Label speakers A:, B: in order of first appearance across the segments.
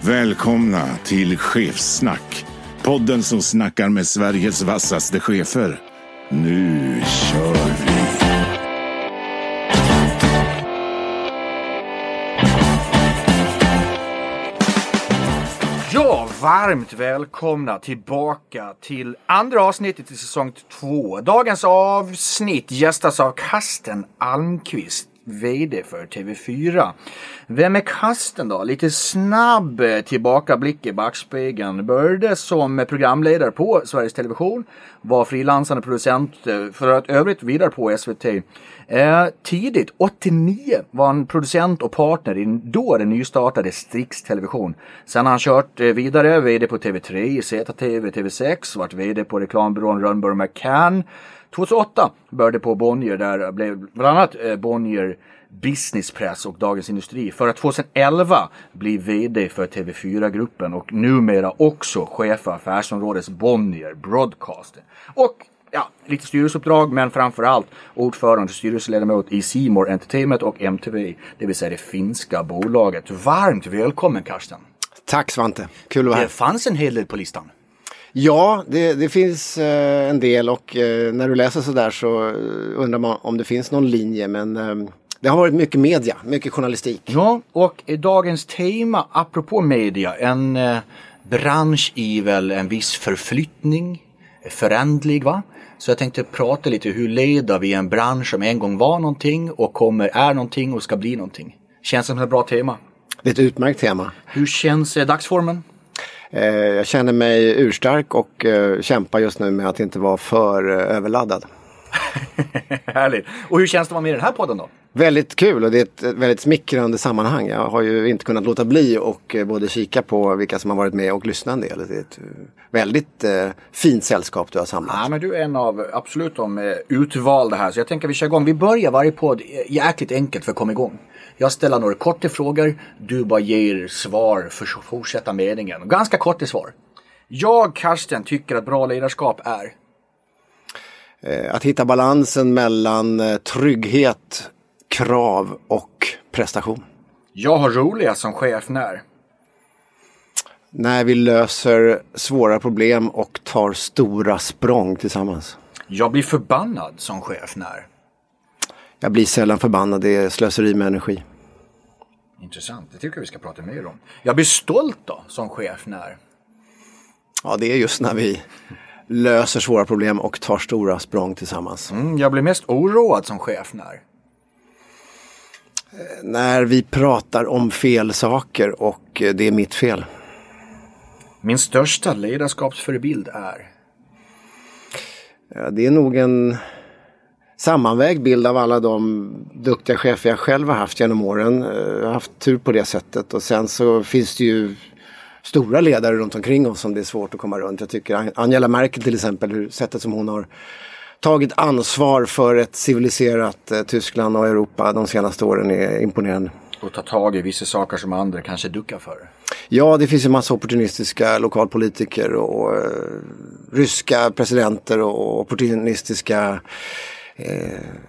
A: Välkomna till Chefssnack. Podden som snackar med Sveriges vassaste chefer. Nu kör vi!
B: Ja, varmt välkomna tillbaka till andra avsnittet i säsong 2. Dagens avsnitt gästas av Kasten Almqvist. VD för TV4. Vem är kasten då? Lite snabb tillbakablick i backspegeln. Började som programledare på Sveriges Television. Var frilansande producent för att övrigt vidare på SVT. Eh, tidigt, 89, var han producent och partner i då den nystartade Strix Television. Sen har han kört eh, vidare, VD på TV3, ZTV, TV6, varit VD på reklambyrån Rönnberg McCann. 2008 började på Bonnier, där blev bland annat eh, Bonnier Business Press och Dagens Industri för att 2011 bli VD för TV4-gruppen och numera också chef för affärsområdets Bonnier Broadcast. Och ja, lite styrelseuppdrag men framförallt ordförande och styrelseledamot i Seymour Entertainment och MTV, det vill säga det finska bolaget. Varmt välkommen Karsten!
C: Tack Svante, kul att vara här.
B: Det fanns en hel del på listan.
C: Ja, det, det finns eh, en del och eh, när du läser sådär så eh, undrar man om det finns någon linje men eh, det har varit mycket media, mycket journalistik.
B: Ja, och dagens tema apropå media, en eh, bransch i väl en viss förflyttning, förändlig va? Så jag tänkte prata lite hur leder vi en bransch som en gång var någonting och kommer, är någonting och ska bli någonting. Känns som ett bra tema.
C: Det är ett utmärkt tema.
B: Hur känns eh, dagsformen?
C: Eh, jag känner mig urstark och eh, kämpar just nu med att inte vara för eh, överladdad.
B: Härligt. Och hur känns det att vara med i den här podden då?
C: Väldigt kul och det är ett väldigt smickrande sammanhang. Jag har ju inte kunnat låta bli och både kika på vilka som har varit med och lyssna en del. Det är ett väldigt fint sällskap du har samlat.
B: Ja, men du är en av absolut de utvalda här. Så jag tänker att vi kör igång. Vi börjar varje podd jäkligt enkelt för att komma igång. Jag ställer några korta frågor. Du bara ger svar för att fortsätta meningen. Ganska korta svar. Jag, Karsten, tycker att bra ledarskap är
C: Eh, Att hitta balansen mellan eh, trygghet, krav och prestation.
B: Jag har roligast som chef när
C: När vi löser svåra problem och tar stora språng tillsammans.
B: jag blir förbannad som chef när.
C: Jag blir sällan förbannad, det är slöseri med energi.
B: Intressant, det tycker jag vi ska prata mer om. Jag blir stolt då som chef när.
C: Ja, det är just när vi löser svåra problem och tar stora språng tillsammans.
B: Mm, jag blir mest oroad som chef när.
C: När vi pratar om fel saker och eh, det är mitt fel.
B: Min största ledarskapsförebild är.
C: Ja, det är nog en sammanvägd bild av alla de duktiga chefer jag själv har haft genom åren. Eh, Jag har haft tur på det sättet och sen så finns det ju stora ledare runt omkring oss som det är svårt att komma runt. Jag tycker An- Angela Merkel till exempel, hur, sättet som hon har tagit ansvar för ett civiliserat eh, Tyskland och Europa de senaste åren är imponerande.
B: Och ta tag i vissa saker som andra kanske duckar för.
C: Ja, det finns ju massa opportunistiska lokalpolitiker och eh, ryska presidenter och opportunistiska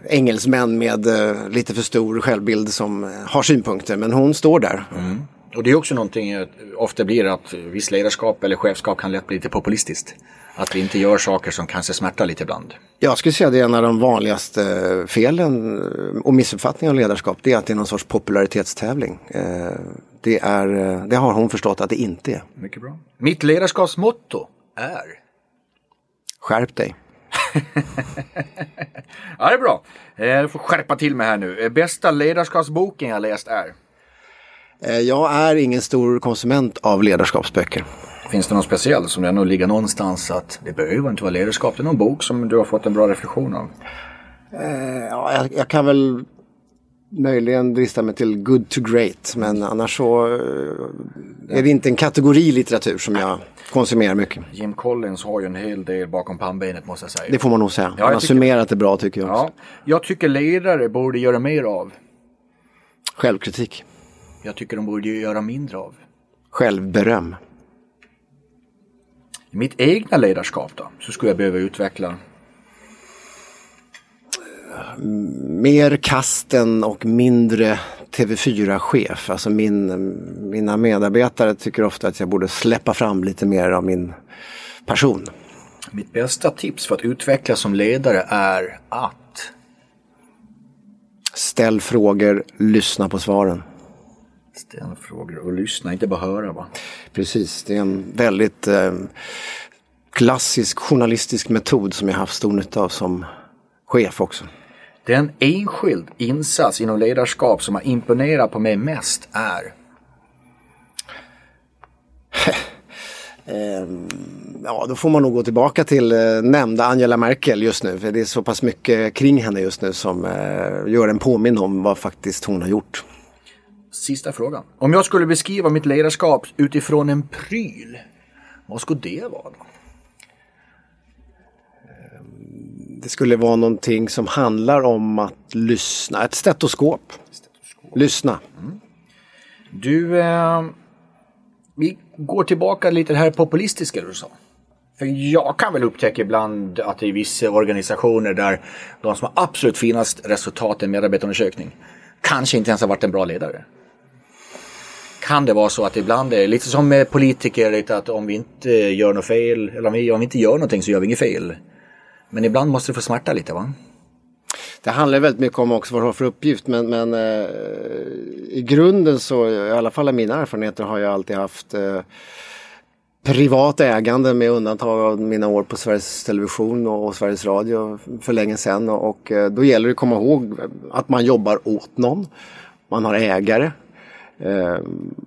C: engelsmän med eh, lite för stor självbild som eh, har synpunkter. Men hon står där.
B: Och det är också någonting eh, ofta blir att viss ledarskap eller chefskap kan lätt bli lite populistiskt. Att vi inte gör saker som kanske smärtar lite ibland.
C: Jag skulle säga att det är en av de vanligaste eh, felen eh, och missuppfattningar om ledarskap. Det är att det är någon sorts popularitetstävling. Eh, Det, är, eh, det har hon förstått att det inte är.
B: Mycket bra. Mitt ledarskapsmotto är?
C: Skärp dig.
B: Ja, det är bra. Eh, Jag får skärpa till mig här nu. Eh, Bästa ledarskapsboken jag läst är?
C: Eh, Jag är ingen stor konsument av ledarskapsböcker.
B: Finns det någon speciell som ändå ligger någonstans att det behöver inte vara ledarskap? Det är någon bok som du har fått en bra reflektion av?
C: Eh, Ja, jag, jag kan väl möjligen drista mig till good to great. Men annars så eh, är det inte en kategori litteratur som jag konsumerar mycket.
B: Jim Collins har ju en hel del bakom pannbenet måste jag säga.
C: Det får man nog säga.
B: jag
C: Han har
B: tycker-
C: summerat det bra tycker jag också.
B: Ja, jag tycker ledare borde göra mer av.
C: Självkritik.
B: Jag tycker de borde göra mindre av.
C: Självberöm.
B: I mitt egna ledarskap då, så skulle jag behöva utveckla.
C: Mer kasten och mindre TV4-chef. Alltså min, mina medarbetare tycker ofta att jag borde släppa fram lite mer av min person.
B: Mitt bästa tips för att utvecklas som ledare är att
C: Ställ frågor, lyssna på svaren.
B: ställa frågor och lyssna, inte bara höra va.
C: Precis, det är en väldigt eh, klassisk journalistisk metod som jag haft stor nytta av som chef också.
B: Den enskild insats inom ledarskap som har imponerat på mig mest är
C: Ja, då får man nog gå tillbaka till eh, nämnda Angela Merkel just nu. För det är så pass mycket kring henne just nu som eh, gör en påminn om vad faktiskt hon har gjort.
B: Sista frågan. Om jag skulle beskriva mitt ledarskap utifrån en pryl, vad skulle det vara då?
C: Det skulle vara någonting som handlar om att lyssna. Ett stetoskop. Lyssna.
B: Du, eh, vi går tillbaka lite det här populistiska du sa. För jag kan väl upptäcka ibland att det är vissa organisationer där de som har absolut finast resultat i en medarbetarundersökning kanske inte ens har varit en bra ledare. Kan det vara så att ibland är det lite som med politiker, lite att om vi inte gör något fel, eller om vi, om vi inte gör någonting så gör vi inget fel. Men ibland måste det få smärta lite va?
C: Det handlar väldigt mycket om också vad du har för uppgift men, men eh, i grunden så, i alla fall i mina erfarenheter har jag alltid haft eh, privat ägande med undantag av mina år på Sveriges Television och, och Sveriges Radio för länge sedan och, och då gäller det att komma ihåg att man jobbar åt någon. Man har ägare. Eh,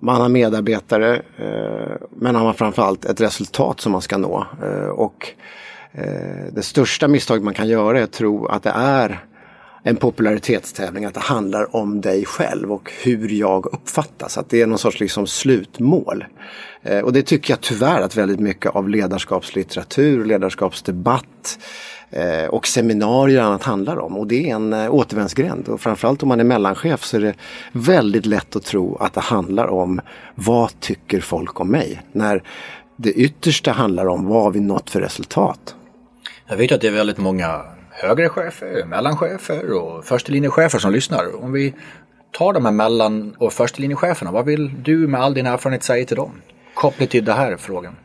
C: man har medarbetare eh, men man framförallt ett resultat som man ska nå. Eh, och Eh, det största misstaget man kan göra är att tro att det är en popularitetstävling, att det handlar om dig själv och hur jag uppfattas. Att det är någon sorts liksom slutmål. Eh, och det tycker jag tyvärr att väldigt mycket av ledarskapslitteratur, ledarskapsdebatt eh, och seminarier och annat handlar om. Och det är en eh, återvändsgränd. Och framförallt om man är mellanchef så är det väldigt lätt att tro att det handlar om vad tycker folk om mig? När det yttersta handlar om vad har vi nått för resultat?
B: Jag vet att det är väldigt många högre chefer, mellanchefer och förstelinjechefer som lyssnar. Om vi tar de här mellan och förstelinjecheferna, vad vill du med all din erfarenhet säga till dem? Kopplat till den här frågan.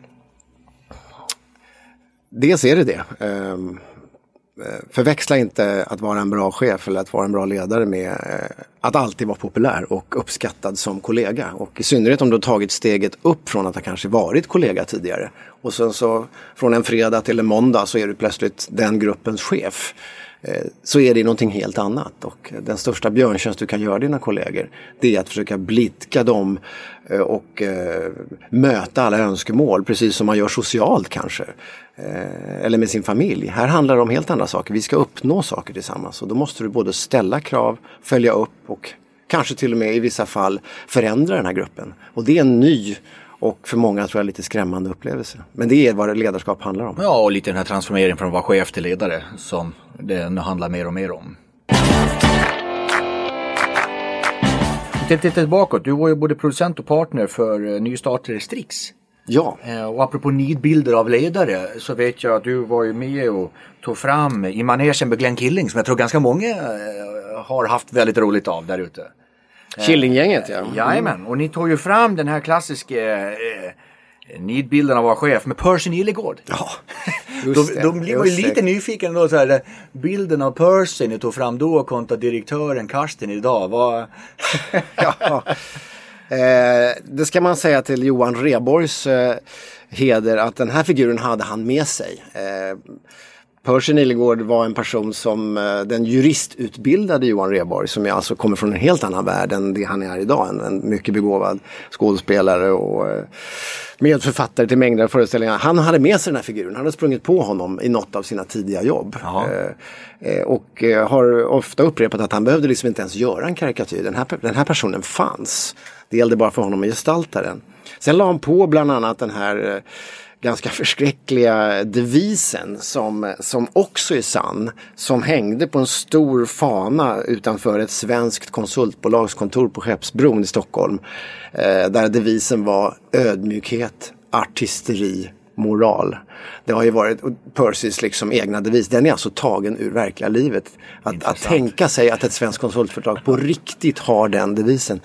C: Dels är det det. Ehm, Eh, förväxla inte att vara en bra chef eller att vara en bra ledare med eh, att alltid vara populär och uppskattad som kollega. Och i synnerhet om du har tagit steget upp från att ha kanske varit kollega tidigare. Och sen så från en fredag till en måndag så är du plötsligt den gruppens chef. Eh, så är det någonting helt annat och den största björntjänst du kan göra dina kollegor det är att försöka blidka dem eh, och eh, möta alla önskemål precis som man gör socialt kanske. Eller med sin familj. Här handlar det om helt andra saker. Vi ska uppnå saker tillsammans och då måste du både ställa krav, följa upp och kanske till och med i vissa fall förändra den här gruppen. Och det är en ny och för många tror jag lite skrämmande upplevelse. Men det är vad ledarskap handlar om.
B: Ja, och lite den här transformeringen från att vara chef till ledare som det nu handlar mer och mer om. Tittar bakåt, du var ju både producent och partner för eh, nystartade Strix.
C: Ja,
B: Eh, Och apropå nidbilder av ledare så vet jag att du var ju med och tog fram i manegen med Glenn Killing som jag tror ganska många eh, har haft väldigt roligt av där ute.
C: Killinggänget ja.
B: Jajamän, och ni tog ju fram den här klassiska eh, nidbilden av vara chef med Percy Nilegård.
C: Ja, just det,
B: då blir man ju
C: just
B: lite nyfiken då så här, det- bilden av Percy ni tog fram då kontra direktören Karsten idag. Vad...
C: ja. eh, det ska man säga till Johan Reborgs eh, heder att den här figuren hade han med sig. Eh, Percy Nilegård var en person som eh, den juristutbildade Johan Rheborg som alltså kommer från en helt annan värld än det han är idag. En, en mycket begåvad skådespelare och eh, medförfattare till mängder av föreställningar. Han hade med sig den här figuren. Han hade sprungit på honom i något av sina tidiga jobb. Eh, eh, och har ofta upprepat att han behövde liksom inte ens göra en karikatyr. Den här, den här personen fanns. Det gällde bara för honom att gestalta den. Sen la han på bland annat den här ganska förskräckliga devisen som, som också är sann. Som hängde på en stor fana utanför ett svenskt konsultbolags kontor på Skeppsbron i Stockholm. Eh, där devisen var ödmjukhet, artisteri, moral. Det har ju varit Percys liksom egna devis. Den är alltså tagen ur verkliga livet. Att, att tänka sig att ett svenskt konsultföretag på riktigt har den devisen.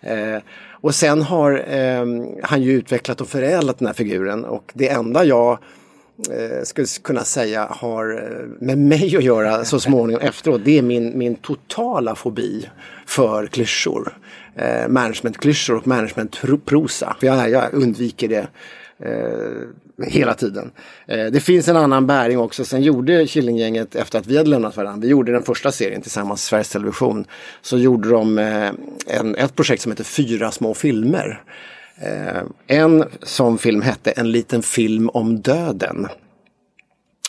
C: Eh, och sen har eh, han ju utvecklat och förädlat den här figuren och det enda jag eh, skulle kunna säga har eh, med mig att göra så småningom efteråt det är min, min totala fobi för klyschor. Eh, managementklyschor och managementprosa. Jag, jag undviker det eh, hela tiden. Eh, det finns en annan bäring också. Sen gjorde Killinggänget, efter att vi hade lämnat varandra, vi gjorde den första serien tillsammans, Sveriges Television, så gjorde de eh, en, ett projekt som heter Fyra små filmer. Eh, en sån film hette En liten film om döden.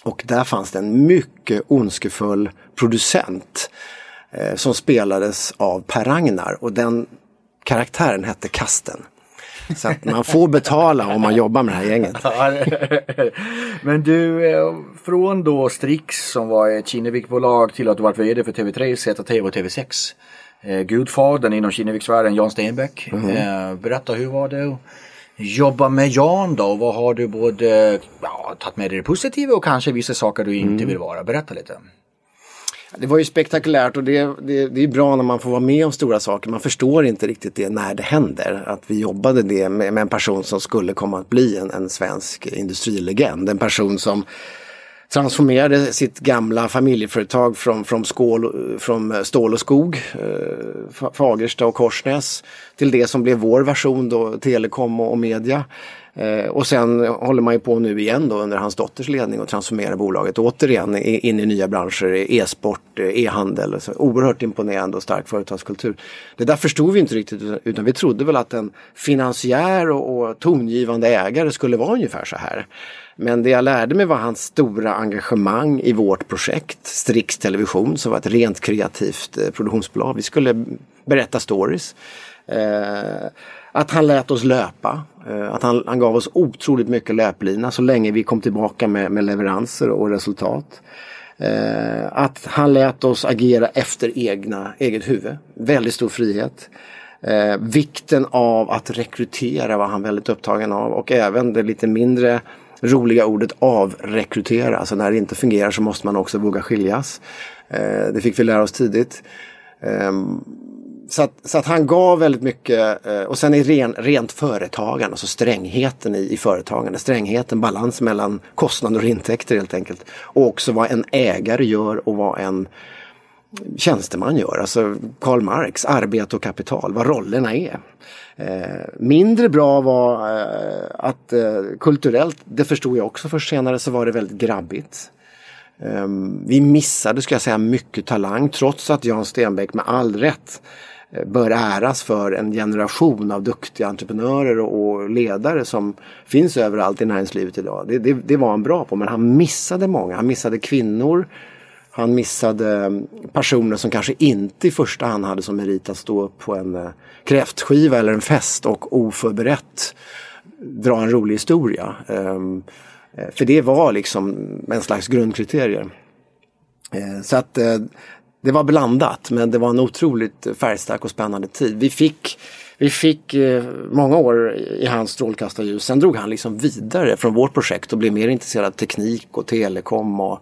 C: Och där fanns det en mycket ondskefull producent eh, som spelades av Per Ragnar och den karaktären hette Kasten. Så att man får betala om man jobbar med det här gänget.
B: Men du, eh, från då Strix som var ett Kinnevikbolag till att du varit VD för TV3, ZTV och TV6. Eh, Gudfadern inom Kinneviksvärlden, Jan Stenbeck. Mm. Berätta, hur var det att jobba med Jan då? Vad har du både ja, tagit med dig det positiva och kanske vissa saker du inte mm. vill vara? Berätta lite.
C: Det var ju spektakulärt och det, det, det är bra när man får vara med om stora saker. Man förstår inte riktigt det när det händer. Att vi jobbade det med, med en person som skulle komma att bli en, en svensk industrilegend. En person som transformerade sitt gamla familjeföretag från, från, skål, från stål och skog, eh, Fagersta och Korsnäs, till det som blev vår version då, telekom och, och media. Eh, och sen håller man ju på nu igen då under hans dotters ledning och transformerar bolaget återigen in i nya branscher, e-sport, eh, e-handel. Så oerhört imponerande och stark företagskultur. Det där förstod vi inte riktigt utan vi trodde väl att en finansiär och, och tongivande ägare skulle vara ungefär så här. Men det jag lärde mig var hans stora engagemang i vårt projekt Strix Television som var ett rent kreativt eh, produktionsbolag. Vi skulle berätta stories. Eh, att han lät oss löpa. Eh, att han, han, gav oss otroligt mycket löplina så länge vi kom tillbaka med, med leveranser och resultat. Eh, att han lät oss agera efter egna, eget huvud. Väldigt stor frihet. Eh, vikten av att rekrytera var han väldigt upptagen av och även det lite mindre roliga ordet avrekrytera. Alltså när det inte fungerar så måste man också våga skiljas. Eh, det fick vi lära oss tidigt. Ehm, så att, så att han gav väldigt mycket eh, och sen är ren, rent företagande, alltså strängheten i, i företagande, strängheten, balans mellan kostnader och intäkter helt enkelt. Och också vad en ägare gör och vad en tjänsteman gör. Alltså Karl Marx, arbete och kapital, vad rollerna är. Eh, mindre bra var eh, att eh, kulturellt, det förstod jag också först senare, så var det väldigt grabbigt. Ehm, vi missade, ska jag säga, mycket talang trots att Jan Stenbeck med all rätt Eh, bör äras för en generation av duktiga entreprenörer och ledare som finns överallt i näringslivet idag. Det, det, det var han bra på men han missade många. Han missade kvinnor. Han missade mm, personer som kanske inte i första hand hade som merit att stå upp på en eh, kräftskiva eller en fest och oförberett dra en rolig historia. Ehm, eh, för det var liksom en slags grundkriterier. Så att det var blandat men det var en otroligt färgstark och spännande tid. Vi fick, vi fick eh, många år i hans strålkastarljus. Sen drog han liksom vidare från vårt projekt och blev mer intresserad av teknik och telekom. Och,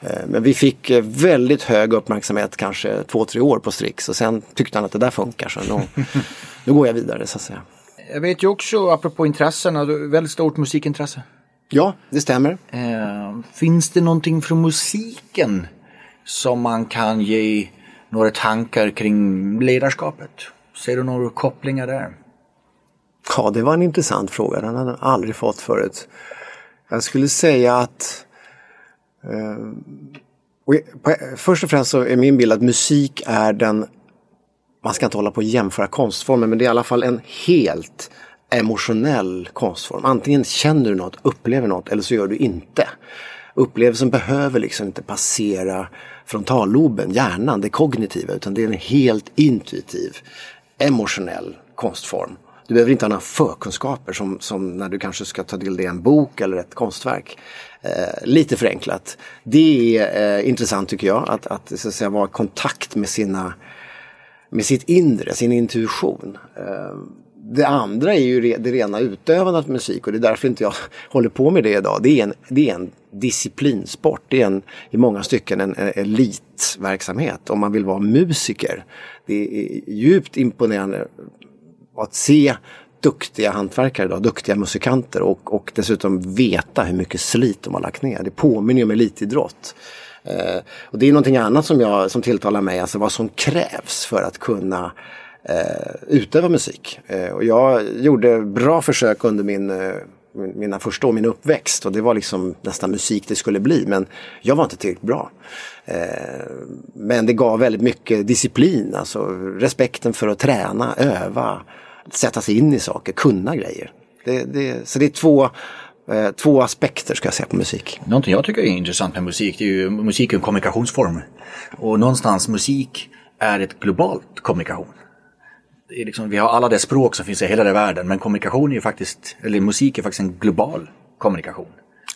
C: eh, men vi fick eh, väldigt hög uppmärksamhet kanske två, tre år på Strix och sen tyckte han att det där funkar så nu, nu går jag vidare så att säga.
B: Jag vet ju också, apropå intressena, väldigt stort musikintresse.
C: Ja, det stämmer.
B: Eh, finns det någonting från musiken som man kan ge några tankar kring ledarskapet? Ser du några kopplingar där?
C: Ja, det var en intressant fråga. Den hade jag aldrig fått förut. Jag skulle säga att Eh, på, först och främst så är min bild att musik är den, man ska inte hålla på att jämföra konstformer, men det är i alla fall en helt emotionell konstform. Antingen känner du något, upplever något eller så gör du inte. Upplevelsen behöver liksom inte passera frontalloben, hjärnan, det kognitiva, utan det är en helt intuitiv, emotionell konstform. Du behöver inte ha några förkunskaper som, som när du kanske ska ta del av en bok eller ett konstverk. Eh, lite förenklat. Det är eh, intressant tycker jag att, att, så att säga, vara i kontakt med, sina, med sitt inre, sin intuition. Eh, det andra är ju det rena utövandet av musik och det är därför inte jag håller på med det idag. Det är en, det är en disciplinsport. Det är en, i många stycken en, en elitverksamhet om man vill vara musiker. Det är djupt imponerande att se duktiga hantverkare idag, duktiga musikanter och, och dessutom veta hur mycket slit de har lagt ner. Det påminner ju om elitidrott. Eh, och det är någonting annat som, jag, som tilltalar mig, alltså vad som krävs för att kunna eh, utöva musik. Eh, och jag gjorde bra försök under min, eh, mina första år, min uppväxt och det var liksom nästan musik det skulle bli men jag var inte tillräckligt bra. Eh, men det gav väldigt mycket disciplin, alltså respekten för att träna, öva, sätta sig in i saker, kunna grejer. Det, det, så det är två, eh, två aspekter ska jag säga på musik.
B: Någonting jag tycker är intressant med musik, det är ju musik är en kommunikationsform. Och någonstans musik är ett globalt kommunikation. Liksom, vi har alla det språk som finns i hela världen men kommunikation är ju faktiskt, eller musik är faktiskt en global kommunikation.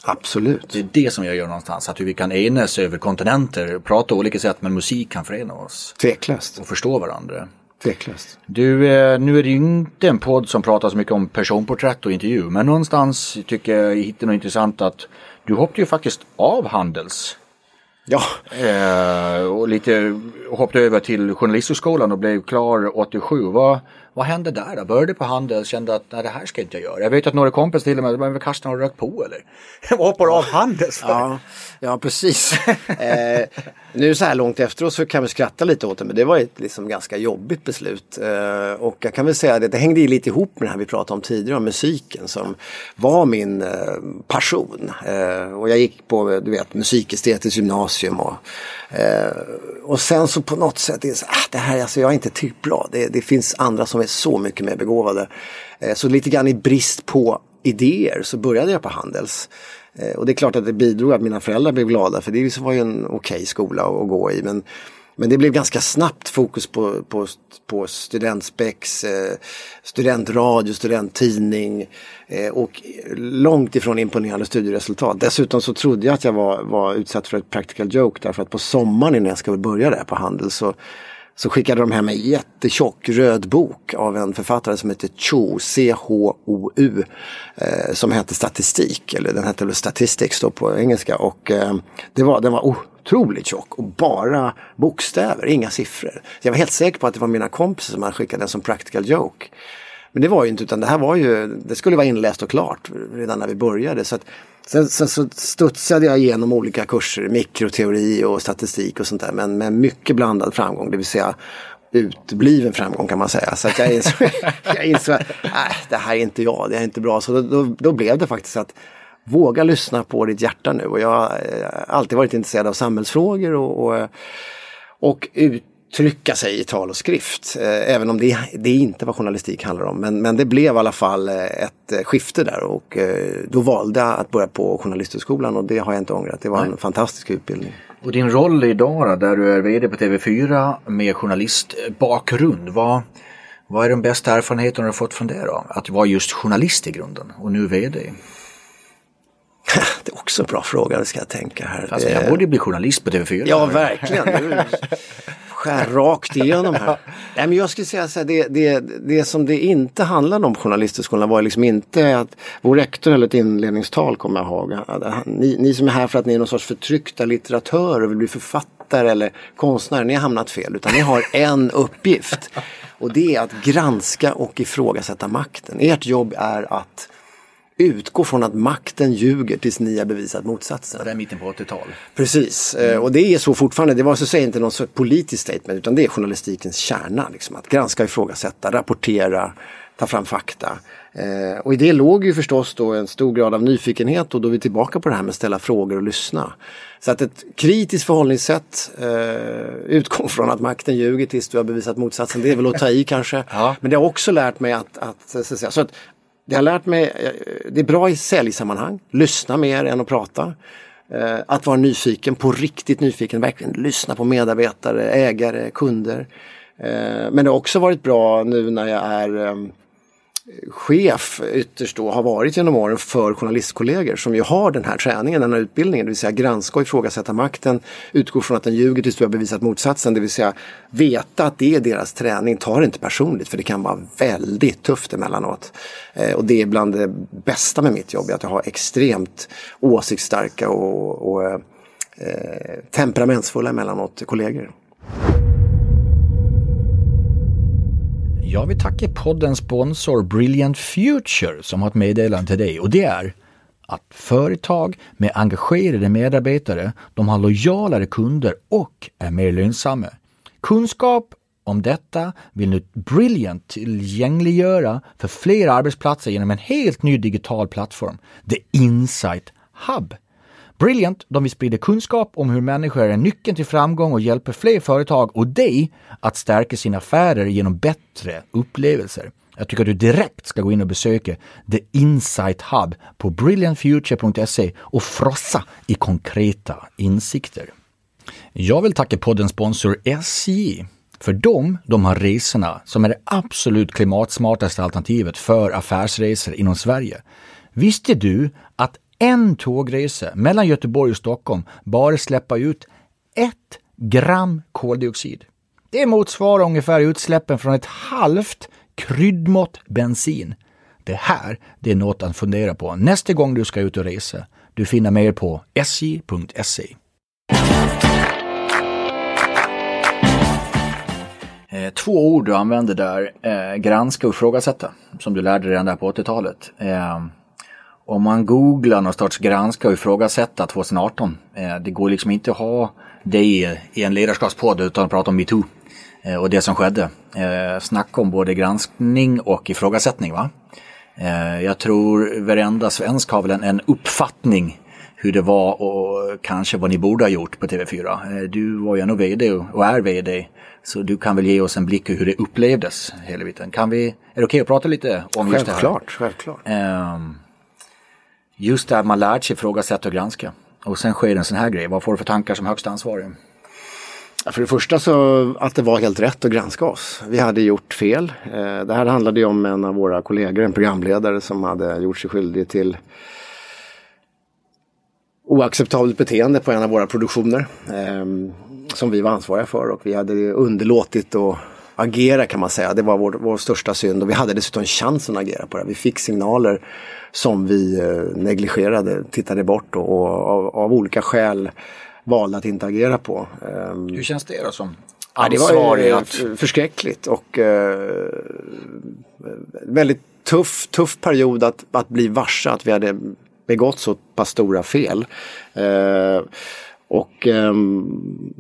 C: Absolut.
B: Det är det som jag gör någonstans, att vi kan enas över kontinenter, prata olika sätt men musik kan förena oss.
C: Tveklöst.
B: Och förstå varandra.
C: Tveklöst.
B: Du, eh, nu är det ju inte en podd som pratar så mycket om personporträtt och intervju, men någonstans tycker jag jag hittar något intressant att du hoppade ju faktiskt av Handels.
C: Ja.
B: Eh, och lite hoppade över till Journalisthögskolan och blev klar 87. Vad, vad hände där då? Började på Handels och kände att nej, det här ska inte jag göra. Jag vet att några kompis till och med, men Karsten har rökt på eller? Vad hoppar av Handels för?
C: Ja, ja precis. eh, nu så här långt efteråt så kan vi skratta lite åt det men det var ett liksom ganska jobbigt beslut. Eh, och jag kan väl säga att det hängde lite ihop med det här vi pratade om tidigare om musiken som var min eh, passion. Eh, och jag gick på du vet, musikestetiskt gymnasium och, eh, och sen så på något sätt, det, är så, ah, det här alltså, jag är inte tillräckligt bra. Det, det finns andra som är så mycket mer begåvade. Eh, så lite grann i brist på idéer så började jag på Handels. Eh, och det är klart att det bidrog att mina föräldrar blev glada för det liksom var ju en okej okay skola att gå i. Men, men det blev ganska snabbt fokus på, på, på studentspex, eh, studentradio, studenttidning och långt ifrån imponerande studieresultat. Dessutom så trodde jag att jag var, var utsatt för ett practical joke därför att på sommaren innan jag skulle börja där på Handels så så skickade de hem en jättetjock röd bok av en författare som heter Cho, C-H-O-U, eh, som hette Statistik, eller den hette väl Statistics då på engelska. Och eh, det var, den var otroligt tjock och bara bokstäver, inga siffror. Jag var helt säker på att det var mina kompisar som hade skickat den som practical joke. Men det var ju inte utan det här var ju, det skulle vara inläst och klart redan när vi började. Så att, sen, sen så studsade jag igenom olika kurser, mikroteori och statistik och sånt där. Men med mycket blandad framgång, det vill säga utbliven framgång kan man säga. Så att jag insåg, jag insåg att äh, det här är inte jag, det är inte bra. Så då, då, då blev det faktiskt att våga lyssna på ditt hjärta nu. Och jag har alltid varit intresserad av samhällsfrågor och, och, och ut trycka sig i tal och skrift. Eh, även om det, det inte vad journalistik handlar om. Men, men det blev i alla fall eh, ett eh, skifte där och då valde jag att börja på Journalisthögskolan och det har jag inte ångrat. Det var Nej. en fantastisk utbildning.
B: Och din roll idag där du är VD på TV4 med journalistbakgrund. Vad, vad är de bästa erfarenheterna du har fått från det då? Att vara just journalist i grunden och nu VD?
C: Det är också en bra fråga, det ska jag tänka här.
B: Alltså, jag borde bli journalist på TV4.
C: Ja, verkligen. Skär rakt igenom här. Nej, men jag skulle säga så här, det, det, det som det inte handlade om Journalisthögskolan var liksom inte att vår rektor höll ett inledningstal kommer jag ihåg. Ni, ni som är här för att ni är någon sorts förtryckta litteratörer och vill bli författare eller konstnärer, ni har hamnat fel. Utan ni har en uppgift. Och det är att granska och ifrågasätta makten. Ert jobb är att utgå från att makten ljuger tills ni har bevisat motsatsen.
B: Det är mitten på 80-tal.
C: Precis, mm. och det är så fortfarande. Det var så att säga inte någon politisk statement utan det är journalistikens kärna. Liksom, att granska, ifrågasätta, rapportera, ta fram fakta. Eh, och i det låg ju förstås då en stor grad av nyfikenhet och då är vi tillbaka på det här med att ställa frågor och lyssna. Så att ett kritiskt förhållningssätt eh, utgår från att makten ljuger tills du har bevisat motsatsen. Det är väl att ta i kanske.
B: Ja.
C: Men det har också lärt mig att, att, så att, säga, så att det har lärt mig, eh, det är bra i säljsammanhang, lyssna mer än att prata. Eh, att vara nyfiken, på riktigt nyfiken, verkligen lyssna på medarbetare, ägare, kunder. Eh, men det har också varit bra nu när jag är ehm, chef ytterst då har varit genom åren för journalistkollegor som ju har den här träningen, den här utbildningen, det vill säga granska och ifrågasätta makten, utgå från att den ljuger tills du har bevisat motsatsen, det vill säga veta att det är deras träning, ta det inte personligt för det kan vara väldigt tufft emellanåt. Eh, och det är bland det bästa med mitt jobb, att jag har extremt åsiktsstarka och, och eh, eh temperamentsfulla emellanåt kollegor.
B: Jag vill tacka poddens sponsor Brilliant Future som har ett meddelande till dig och det är att företag med engagerade medarbetare, de har lojalare kunder och är mer lönsamma. Kunskap om detta vill nu Brilliant tillgängliggöra för fler arbetsplatser genom en helt ny digital plattform, The Insight Hub. Brilliant, de vill sprida kunskap om hur människor är nyckeln till framgång och hjälper fler företag och dig att stärka sina affärer genom bättre upplevelser. Jag tycker att du direkt ska gå in och besöka The Insight Hub på brilliantfuture.se och frossa i konkreta insikter. Jag vill tacka poddens sponsor SJ. För dem, de har resorna som är det absolut klimatsmartaste alternativet för affärsresor inom Sverige. Visste du att en tågresa mellan Göteborg och Stockholm bara släppa ut ett gram koldioxid. Det motsvarar ungefär utsläppen från ett halvt kryddmått bensin. Det här, det är något att fundera på nästa gång du ska ut och resa. Du finner mer på sj.se. Eh, två ord du använder där, eh, granska och ifrågasätta, som du lärde dig redan där på 80-talet. Eh, om man googlar någon sorts granska och ifrågasätta 2018, eh, det går liksom inte att ha det i en ledarskapspodd utan att prata om metoo eh, och det som skedde. Eh, snacka om både granskning och ifrågasättning. Va? Jag tror varenda svensk har väl en, en uppfattning hur det var och kanske vad ni borde ha gjort på TV4. Eh, du var ju ändå VD och är VD. Så du kan väl ge oss en blick hur det upplevdes hela biten. Kan vi, är det okej okay att prata lite om just det här?
C: Självklart, självklart.
B: Um, just det här man lärt sig ifrågasätta och granska. Och sen sker en sån här grej. Vad får du för tankar som högsta ansvarig?
C: För det första så att det var helt rätt att granska oss. Vi hade gjort fel. Eh, det här handlade ju om en av våra kollegor, en programledare som hade gjort sig skyldig till oacceptabelt beteende på en av våra produktioner. Eh, som vi var ansvariga för och vi hade underlåtit att agera kan man säga. Det var vår, vår största synd och vi hade dessutom chansen att agera på det. Vi fick signaler som vi eh, negligerade, tittade bort och, och av, av, olika skäl valde att inte agera på.
B: Um, Hur känns det då som
C: ja, Det var att... förskräckligt och uh, väldigt tuff, tuff period att, att bli varse att vi hade begått så pass stora fel. Uh, och um,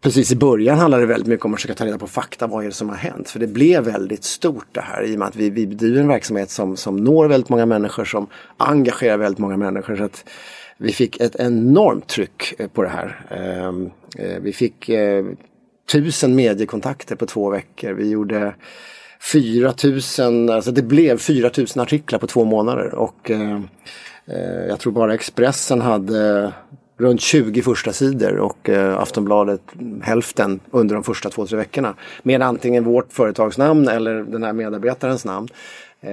C: precis i början handlade det väldigt mycket om att försöka ta reda på fakta. Vad är det som har hänt? För det blev väldigt stort det här i och med att vi, vi bedriver en verksamhet som, som når väldigt många människor, som engagerar väldigt många människor. Så att vi fick ett enormt tryck eh, på det här. Ehm, eh, vi fick eh, tusen mediekontakter på två veckor. Vi gjorde 4000, alltså det blev 4000 artiklar på två månader och jag tror bara Expressen hade runt 20 första sidor och eh, Aftonbladet hälften under de första två, tre veckorna. Med antingen vårt företagsnamn eller den här medarbetarens namn.
B: Eh,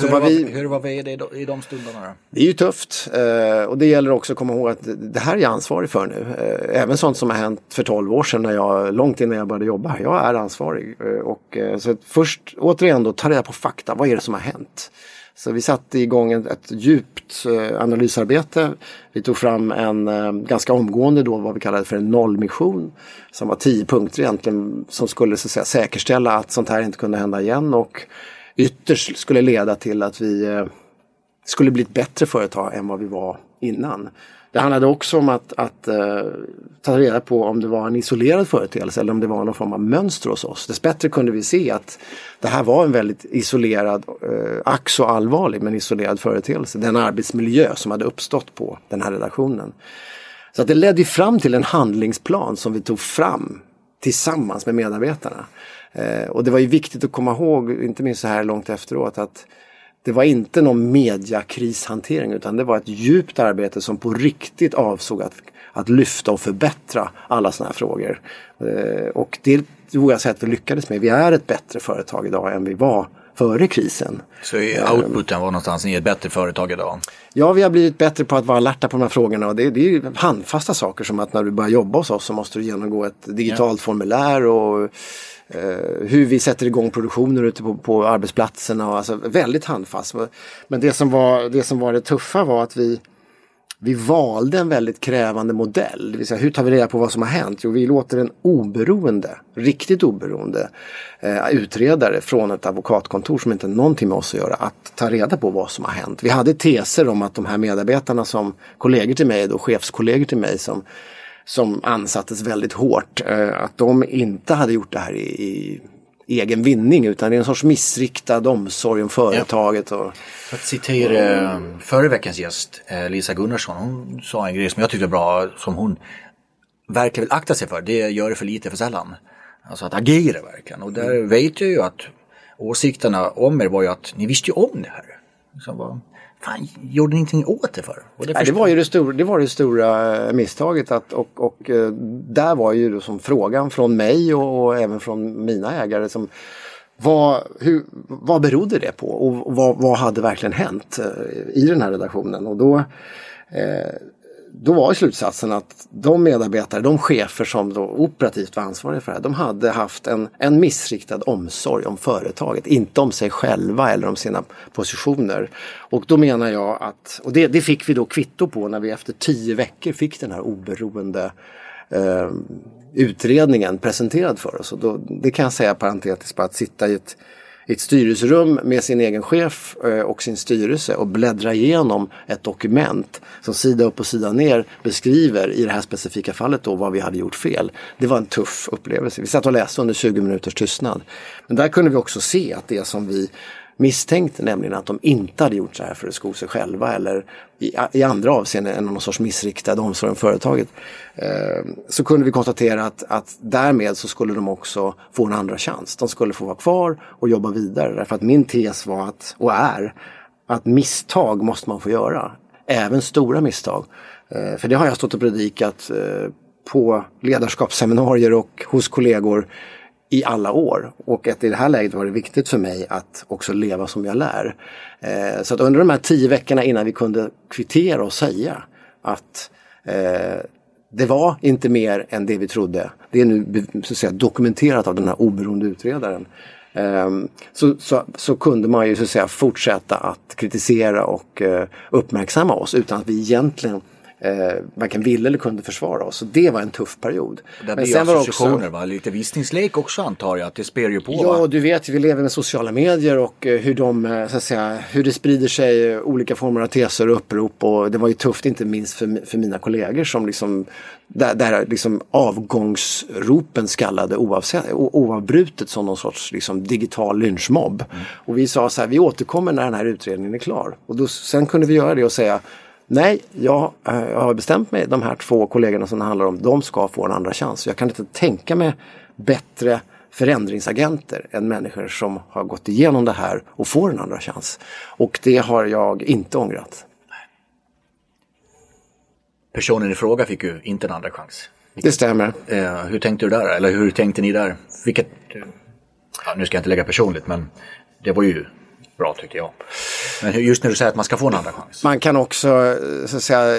B: hur, var vi, hur var VD i de stunderna? Då?
C: Det är ju tufft eh, och det gäller också att komma ihåg att det här är jag ansvarig för nu. Eh, även sånt som har hänt för 12 år sedan när jag, långt innan jag började jobba. Jag är ansvarig. Eh, och, eh, så först återigen då ta reda på fakta. Vad är det som har hänt? Så vi satte igång ett, ett djupt eh, analysarbete. Vi tog fram en eh, ganska omgående då vad vi kallade för en nollmission. Som var tio punkter egentligen som skulle så att säga, säkerställa att sånt här inte kunde hända igen och ytterst skulle leda till att vi eh, skulle bli ett bättre företag än vad vi var innan. Det handlade också om att, att uh, ta reda på om det var en isolerad företeelse eller om det var någon form av mönster hos oss. Dessbättre kunde vi se att det här var en väldigt isolerad, uh, ack så allvarlig men isolerad företeelse. Den arbetsmiljö som hade uppstått på den här redaktionen. Så att det ledde fram till en handlingsplan som vi tog fram tillsammans med medarbetarna. Eh, och det var ju viktigt att komma ihåg, inte minst så här långt efteråt, att det var inte någon mediakrishantering utan det var ett djupt arbete som på riktigt avsåg att, att lyfta och förbättra alla sådana här frågor. Eh, och det tror jag säga att vi lyckades med. Vi är ett bättre företag idag än vi var före krisen.
B: Så outputen var någonstans, ni är ett bättre företag idag?
C: Ja, vi har blivit bättre på att vara alerta på de här frågorna och det, det är handfasta saker som att när du börjar jobba hos oss så måste du genomgå ett digitalt ja. formulär och eh, hur vi sätter igång produktioner ute på, på arbetsplatserna. Och alltså, väldigt handfast. Men det som, var, det som var det tuffa var att vi vi valde en väldigt krävande modell. Det vill säga hur tar vi reda på vad som har hänt? Jo, vi låter en oberoende, riktigt oberoende eh, utredare från ett advokatkontor som inte har någonting med oss att göra att ta reda på vad som har hänt. Vi hade teser om att de här medarbetarna som kollegor till mig, då, chefskollegor till mig som, som ansattes väldigt hårt, eh, att de inte hade gjort det här i, i egen vinning utan det är en sorts missriktad omsorg om företaget. Och...
B: För att citera eh, förra veckans gäst eh, Lisa Gunnarsson, hon sa en grej som jag tyckte var bra som hon verkligen vill akta sig för. Det gör det för lite för sällan. Alltså att agera verkligen. Och där mm. vet jag ju att åsikterna om er var ju att ni visste ju om det här. Var, fan, gjorde ni ingenting åt det för?
C: Det, Nej, det, var ju det stora, det var det stora eh, misstaget att, och, och eh, där var ju då som frågan från mig och, och även från mina ägare som vad, hur, vad berodde det på och vad, vad hade verkligen hänt eh, i den här redaktionen? Och då eh, då var slutsatsen att de medarbetare, de chefer som då operativt var ansvariga för det här, de hade haft en, en missriktad omsorg om företaget, inte om sig själva eller om sina positioner. Och då menar jag att, och det, det fick vi då kvitto på när vi efter tio veckor fick den här oberoende eh, utredningen presenterad för oss. Och då, det kan jag säga parentetiskt bara att sitta i ett i ett styrelserum med sin egen chef eh, och sin styrelse och bläddra igenom ett dokument som sida upp och sida ner beskriver i det här specifika fallet då vad vi hade gjort fel. Det var en tuff upplevelse. Vi satt och läste under 20 minuters tystnad. Men där kunde vi också se att det som vi misstänkte, nämligen att de inte hade gjort så här för att sko sig själva eller i, i andra avseenden än någon sorts missriktad omsorg om företaget. Eh, så kunde vi konstatera att, att därmed så skulle de också få en andra chans. De skulle få vara kvar och jobba vidare. Därför att min tes var att, och är, att misstag måste man få göra. Även stora misstag. Eh, för det har jag stått och predikat eh, på ledarskapsseminarier och hos kollegor i alla år. Och att i det här läget var det viktigt för mig att också leva som jag lär. Eh, så att under de här tio veckorna innan vi kunde kvittera och säga att eh, det var inte mer än det vi trodde. Det är nu så att säga, dokumenterat av den här oberoende utredaren. Eh, så, så, så, kunde man ju så att säga, fortsätta att kritisera och eh, uppmärksamma oss utan att vi egentligen eh, varken ville eller kunde försvara oss. Så det var en tuff period.
B: Det blir sen var också va? Lite visningslek också antar jag, att det spär ju på
C: Ja, va? du vet vi lever med sociala medier och eh, hur, de, eh, så att säga, hur det sprider sig eh, olika former av teser och upprop. Och det var ju tufft inte minst för, för mina kollegor som liksom där, där liksom avgångsropen skallade oavsett, oavbrutet som någon sorts liksom digital lynchmobb. Mm. Och vi sa så här, vi återkommer när den här utredningen är klar. Och då, sen kunde vi göra det och säga Nej, jag, eh, jag har bestämt mig. De här två kollegorna som det handlar om, de ska få en andra chans. Jag kan inte tänka mig bättre förändringsagenter än människor som har gått igenom det här och får en andra chans. Och det har jag inte ångrat.
B: Personen i fråga fick ju inte en andra chans.
C: Det stämmer.
B: Eh, hur tänkte du där? Eller hur tänkte ni där? Vilket, ja, nu ska jag inte lägga personligt men det var ju bra tycker jag. Men just när du säger att man ska få en andra chans.
C: Man kan också, så att säga,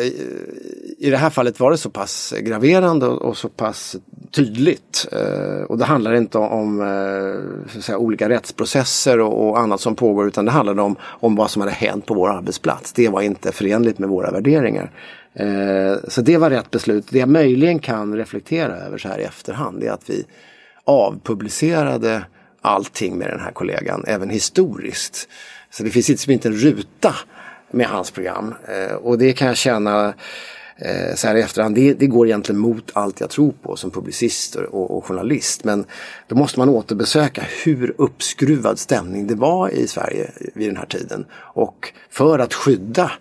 C: i det här fallet var det så pass graverande och så pass tydligt. Eh, och det handlar inte om eh, så att säga, olika rättsprocesser och annat som pågår utan det handlade om, om vad som hade hänt på vår arbetsplats. Det var inte förenligt med våra värderingar. Eh, så det var rätt beslut. Det jag möjligen kan reflektera över så här i efterhand är att vi avpublicerade allting med den här kollegan, även historiskt. Så det finns liksom inte en ruta med hans program. Eh, och det kan jag känna eh, så här i efterhand, det, det, går egentligen mot allt jag tror på som publicist och, och, journalist. Men då måste man återbesöka hur uppskruvad stämning det var i Sverige vid den här tiden. Och för att skydda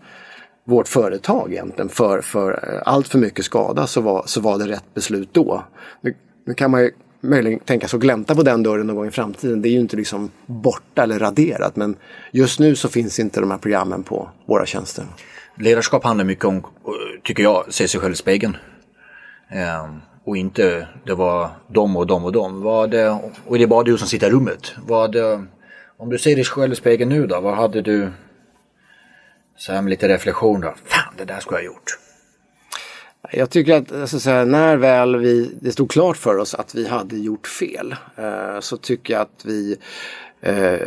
C: vårt företag egentligen för, för eh, allt för mycket skada så var, så var det rätt beslut då. Nu, nu kan man ju möjligen tänka sig att glänta på den dörren någon gång i framtiden. Det är ju inte liksom borta eller raderat men just nu så finns inte de här programmen på våra tjänster.
B: Ledarskap handlar mycket om, tycker jag, se sig själv i spegeln. Um, och inte det var de och de och de. Vad det, och det är bara du som sitter i rummet. Vad, om du ser dig själv i spegeln nu då, vad hade du så här med lite reflektion då. Fan, det där skulle jag ha gjort.
C: Jag tycker att alltså, så här, när väl vi, det stod klart för oss att vi hade gjort fel eh, så tycker jag att vi eh,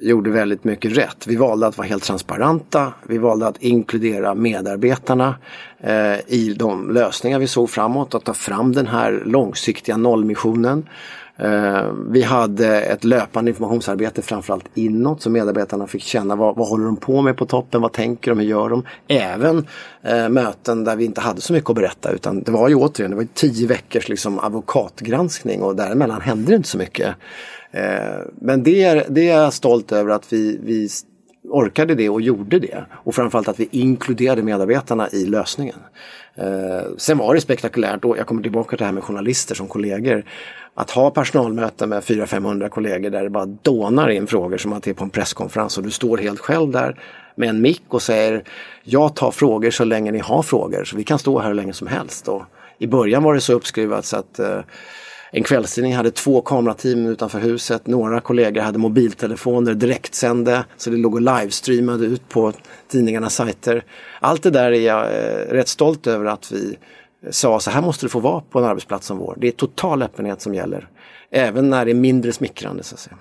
C: gjorde väldigt mycket rätt. Vi valde att vara helt transparenta. Vi valde att inkludera medarbetarna eh, i de lösningar vi såg framåt. Att ta fram den här långsiktiga nollmissionen. Eh, vi hade ett löpande informationsarbete framförallt inåt så medarbetarna fick känna vad, vad håller de på med på toppen, vad tänker de, hur gör de? Även eh, möten där vi inte hade så mycket att berätta utan det var ju återigen det var tio veckors liksom, advokatgranskning och däremellan hände det inte så mycket. Eh, men det är, det är jag stolt över att vi, vi orkade det och gjorde det. Och framförallt att vi inkluderade medarbetarna i lösningen. Eh, sen var det spektakulärt och jag kommer tillbaka till det här med journalister som kollegor. Att ha personalmöten med 400-500 kollegor där det bara dånar in frågor som att det är på en presskonferens och du står helt själv där med en mick och säger jag tar frågor så länge ni har frågor så vi kan stå här hur länge som helst. Och I början var det så uppskruvat så att eh, en kvällstidning hade två kamerateam utanför huset. Några kollegor hade mobiltelefoner direktsände så det låg och livestreamade ut på tidningarnas sajter. Allt det där är jag eh, rätt stolt över att vi sa så här måste det få vara på en arbetsplats som vår. Det är total öppenhet som gäller. Även när det är mindre smickrande så att säga.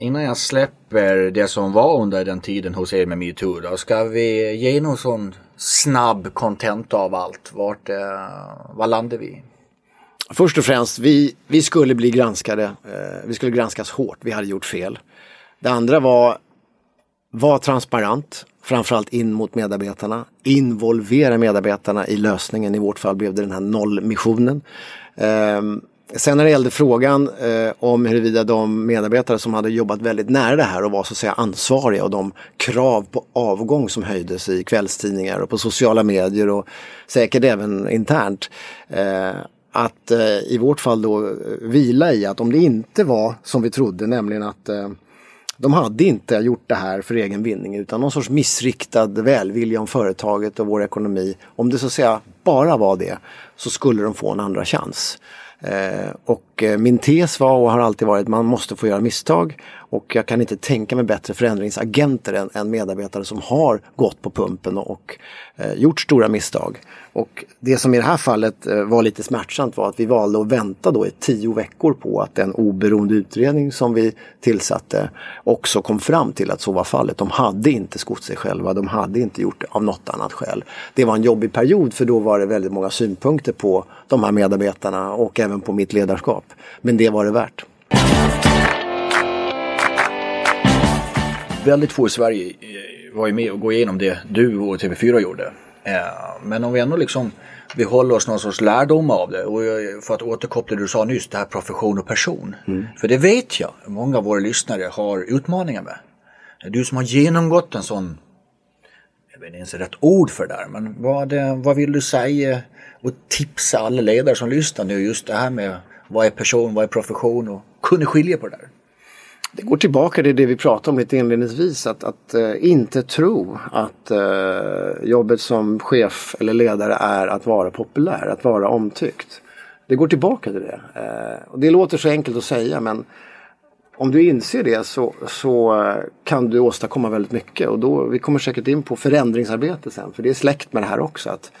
B: Innan jag släpper det som var under den tiden hos er med metoo då, ska vi ge någon sån snabb content av allt? Vart, eh, vad landar vi?
C: Först och främst, vi, vi skulle bli granskade. Eh, vi skulle granskas hårt. Vi hade gjort fel. Det andra var, var transparent framförallt in mot medarbetarna. Involvera medarbetarna i lösningen. I vårt fall blev det den här nollmissionen. Eh, sen när det gällde frågan eh, om huruvida de medarbetare som hade jobbat väldigt nära det här och var så att säga ansvariga och de krav på avgång som höjdes i kvällstidningar och på sociala medier och säkert även internt. Eh, att eh, i vårt fall då vila i att om det inte var som vi trodde, nämligen att eh, de hade inte gjort det här för egen vinning utan någon sorts missriktad välvilja om företaget och vår ekonomi. Om det så att säga bara var det så skulle de få en andra chans. Eh, och eh, min tes var och har alltid varit att man måste få göra misstag och jag kan inte tänka mig bättre förändringsagenter än, än medarbetare som har gått på pumpen och, och eh, gjort stora misstag. Och det som i det här fallet eh, var lite smärtsamt var att vi valde att vänta då i tio veckor på att en oberoende utredning som vi tillsatte också kom fram till att så var fallet. De hade inte skott sig själva, de hade inte gjort det av något annat skäl. Det var en jobbig period för då var det väldigt många synpunkter på de här medarbetarna och även på mitt ledarskap. Men det var det värt.
B: Väldigt få i Sverige eh, var ju med och gå igenom det du och TV4 gjorde. Eh, men om vi ändå liksom vi håller oss någon sorts lärdom av det. Och för att återkoppla det du sa nyss, det här profession och person. Mm. För det vet jag, många av våra lyssnare har utmaningar med. Du som har genomgått en sån, jag vet inte ens rätt ord för det där, men vad, vad vill du säga och tipsa alla ledare som lyssnar nu just det här med vad är person, vad är profession och kunna skilja på det där?
C: Det går tillbaka till det vi pratade om lite inledningsvis. Att, att uh, inte tro att uh, jobbet som chef eller ledare är att vara populär, att vara omtyckt. Det går tillbaka till det. Uh, och det låter så enkelt att säga men om du inser det så, så kan du åstadkomma väldigt mycket. Och då, vi kommer säkert in på förändringsarbete sen för det är släkt med det här också. Att,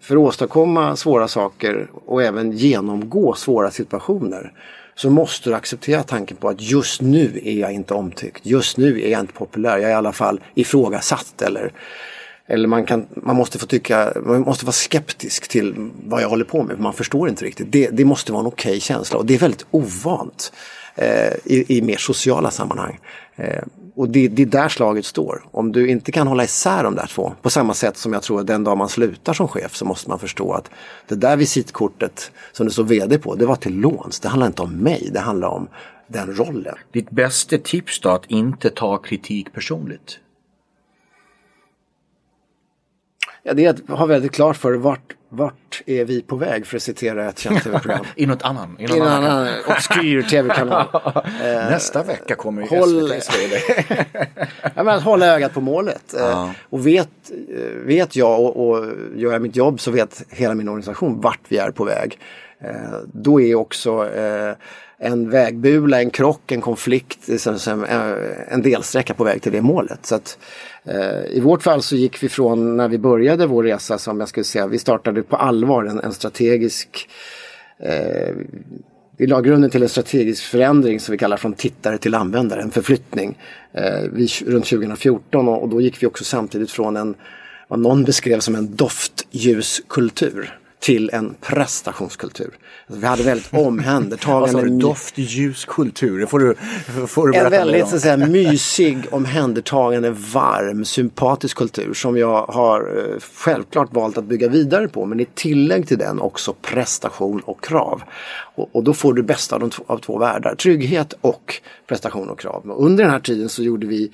C: för att åstadkomma svåra saker och även genomgå svåra situationer så måste du acceptera tanken på att just nu är jag inte omtyckt. Just nu är jag inte populär. Jag är i alla fall ifrågasatt eller eller man, kan, man måste få tycka, man måste vara skeptisk till vad jag håller på med. Man förstår inte riktigt. Det, det måste vara en okej okay känsla och det är väldigt ovant eh, i, i mer sociala sammanhang. Eh, och det, det är där slaget står. Om du inte kan hålla isär de där två, på samma sätt som jag tror att den dag man slutar som chef så måste man förstå att det där visitkortet som det står VD på, det var till låns. Det handlar inte om mig, det handlar om den rollen.
B: Ditt bästa tips då att inte ta kritik personligt?
C: Ja, det är att ha väldigt klart för vart, vart är vi på väg för att citera ett känt tv-program.
B: I något annan.
C: I någon annan obskyr tv-kanal.
B: Nästa vecka kommer ju
C: håll-
B: SVTs VD.
C: ja, men att hålla ögat på målet. Eh, Och vet, eh, vet jag och, och gör jag mitt jobb så vet hela min organisation vart vi är på väg. Eh, Då är också eh, en vägbula, en krock, en konflikt, eh, en delsträcka på väg till det målet. Så att, eh, I vårt fall så gick vi från när vi började vår resa som jag skulle säga, vi startade på allvar en, en strategisk eh, vi la grunden till en strategisk förändring som vi kallar från tittare till användare, en förflyttning eh, vi, runt 2014 och, och då gick vi också samtidigt från en, vad någon beskrev som en doftljuskultur till en prestationskultur. Alltså, vi hade väldigt omhändertagande
B: du? Doftljuskultur? Det får du, får du
C: en väldigt så att säga, mysig, omhändertagande, varm, sympatisk kultur som jag har eh, självklart valt att bygga vidare på. Men i tillägg till den också prestation och krav. Och, och då får du bästa av, av två världar. Trygghet och prestation och krav. Och under den här tiden så gjorde vi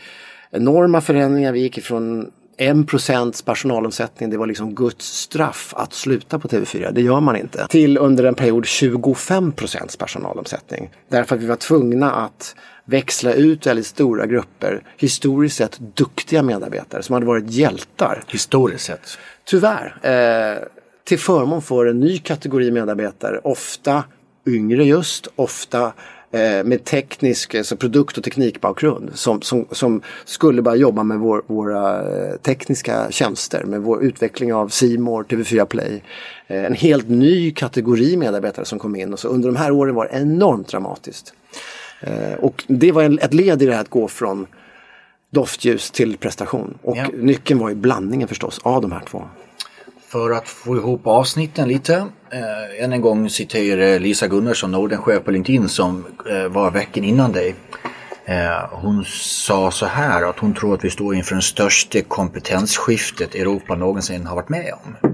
C: enorma förändringar. Vi gick ifrån 1 personalomsättning, det var liksom Guds straff att sluta på TV4. Det gör man inte. Till under en period 25% personalomsättning. Därför att vi var tvungna att växla ut väldigt stora grupper historiskt sett duktiga medarbetare som hade varit hjältar.
B: Historiskt sett.
C: Tyvärr. Eh, till förmån för en ny kategori medarbetare. Ofta yngre just, ofta med teknisk, alltså produkt och teknikbakgrund. Som, som, som skulle bara jobba med vår, våra eh, tekniska tjänster. Med vår utveckling av Simor, TV4 Play. Eh, en helt ny kategori medarbetare som kom in. Och så under de här åren var det enormt dramatiskt. Eh, och det var en, ett led i det här att gå från doftljus till prestation. Och
B: Ja.
C: nyckeln var ju blandningen förstås av de här två.
B: För att få ihop avsnitten lite. Eh, än en gång citerar Lisa Gunnarsson, Nordenchef på LinkedIn som eh, var veckan innan dig. Eh, hon sa så här att hon tror att vi står inför det största kompetensskiftet Europa någonsin har varit med om.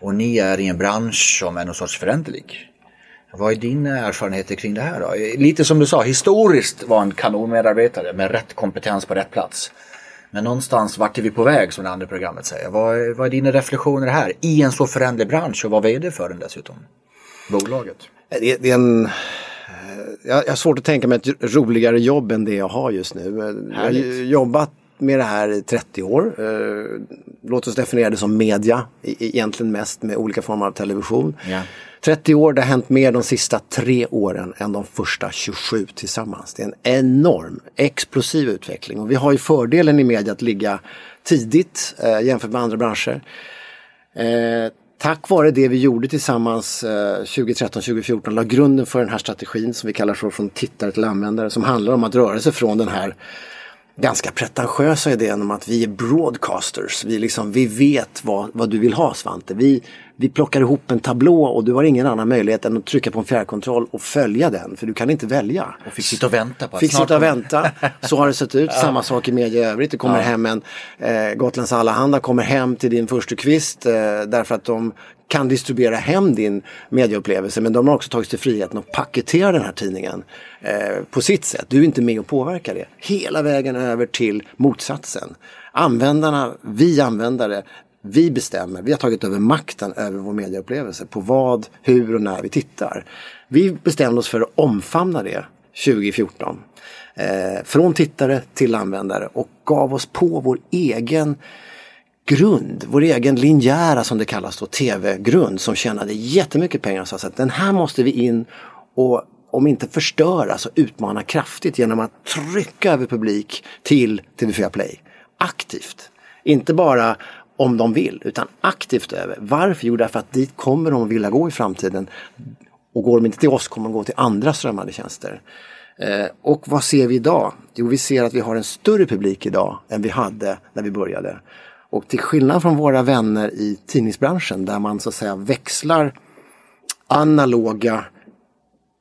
B: Och ni är i en bransch som är någon sorts föränderlig. Vad är dina erfarenheter kring det här då? Eh, lite som du sa, historiskt var en kanonmedarbetare med rätt kompetens på rätt plats. Men någonstans vart är vi på väg som det andra programmet säger. Vad är, vad är dina reflektioner här i en så föränderlig bransch och vad VD för den dessutom? Bolaget.
C: Det, det är en... eh, Jag jag har svårt att tänka mig ett roligare jobb än det jag har just nu. Jag har
B: Härligt.
C: ju jobbat med det här i 30 år. Eh, Låt oss definiera det som media, e- egentligen mest med olika former av television.
B: Ja.
C: 30 år, det har hänt mer de sista tre åren än de första 27 tillsammans. Det är en enorm, explosiv utveckling och vi har ju fördelen i media att ligga tidigt eh, jämfört med andra branscher. Eh, tack vare det vi gjorde tillsammans eh, 2013-2014 la grunden för den här strategin som vi kallar för från tittare till användare som handlar om att röra sig från den här ganska pretentiösa idén om att vi är broadcasters. Vi, liksom, vi vet vad, vad du vill ha Svante. Vi, vi plockar ihop en tablå och du har ingen annan möjlighet än att trycka på en fjärrkontroll och följa den för du kan inte välja.
B: Och fick sitta och vänta på att
C: Fick sitta och vänta. Så har det sett ut. Samma sak i media i övrigt. Det kommer hem en eh, Gotlands Allehanda kommer hem till din första kvist eh, därför att de kan distribuera hem din medieupplevelse men de har också tagit sig friheten att paketera den här tidningen eh, på sitt sätt. Du är inte med och påverkar det. Hela vägen över till motsatsen. Användarna, vi användare, vi bestämmer. Vi har tagit över makten över vår medieupplevelse på vad, hur och när vi tittar. Vi bestämde oss för att omfamna det 2014. Eh, från tittare till användare och gav oss på vår egen grund, vår egen linjära som det kallas då, tv-grund som tjänade jättemycket pengar och sa att den här måste vi in och om inte förstöra så utmana kraftigt genom att trycka över publik till TV4 Play. Aktivt. Inte bara om de vill utan aktivt över. Varför? Jo därför att dit kommer de att vilja gå i framtiden. Och går de inte till oss kommer de gå till andra strömmande tjänster. Eh, och vad ser vi idag? Jo, vi ser att vi har en större publik idag än vi hade när vi började. Och till skillnad från våra vänner i tidningsbranschen där man så att säga växlar analoga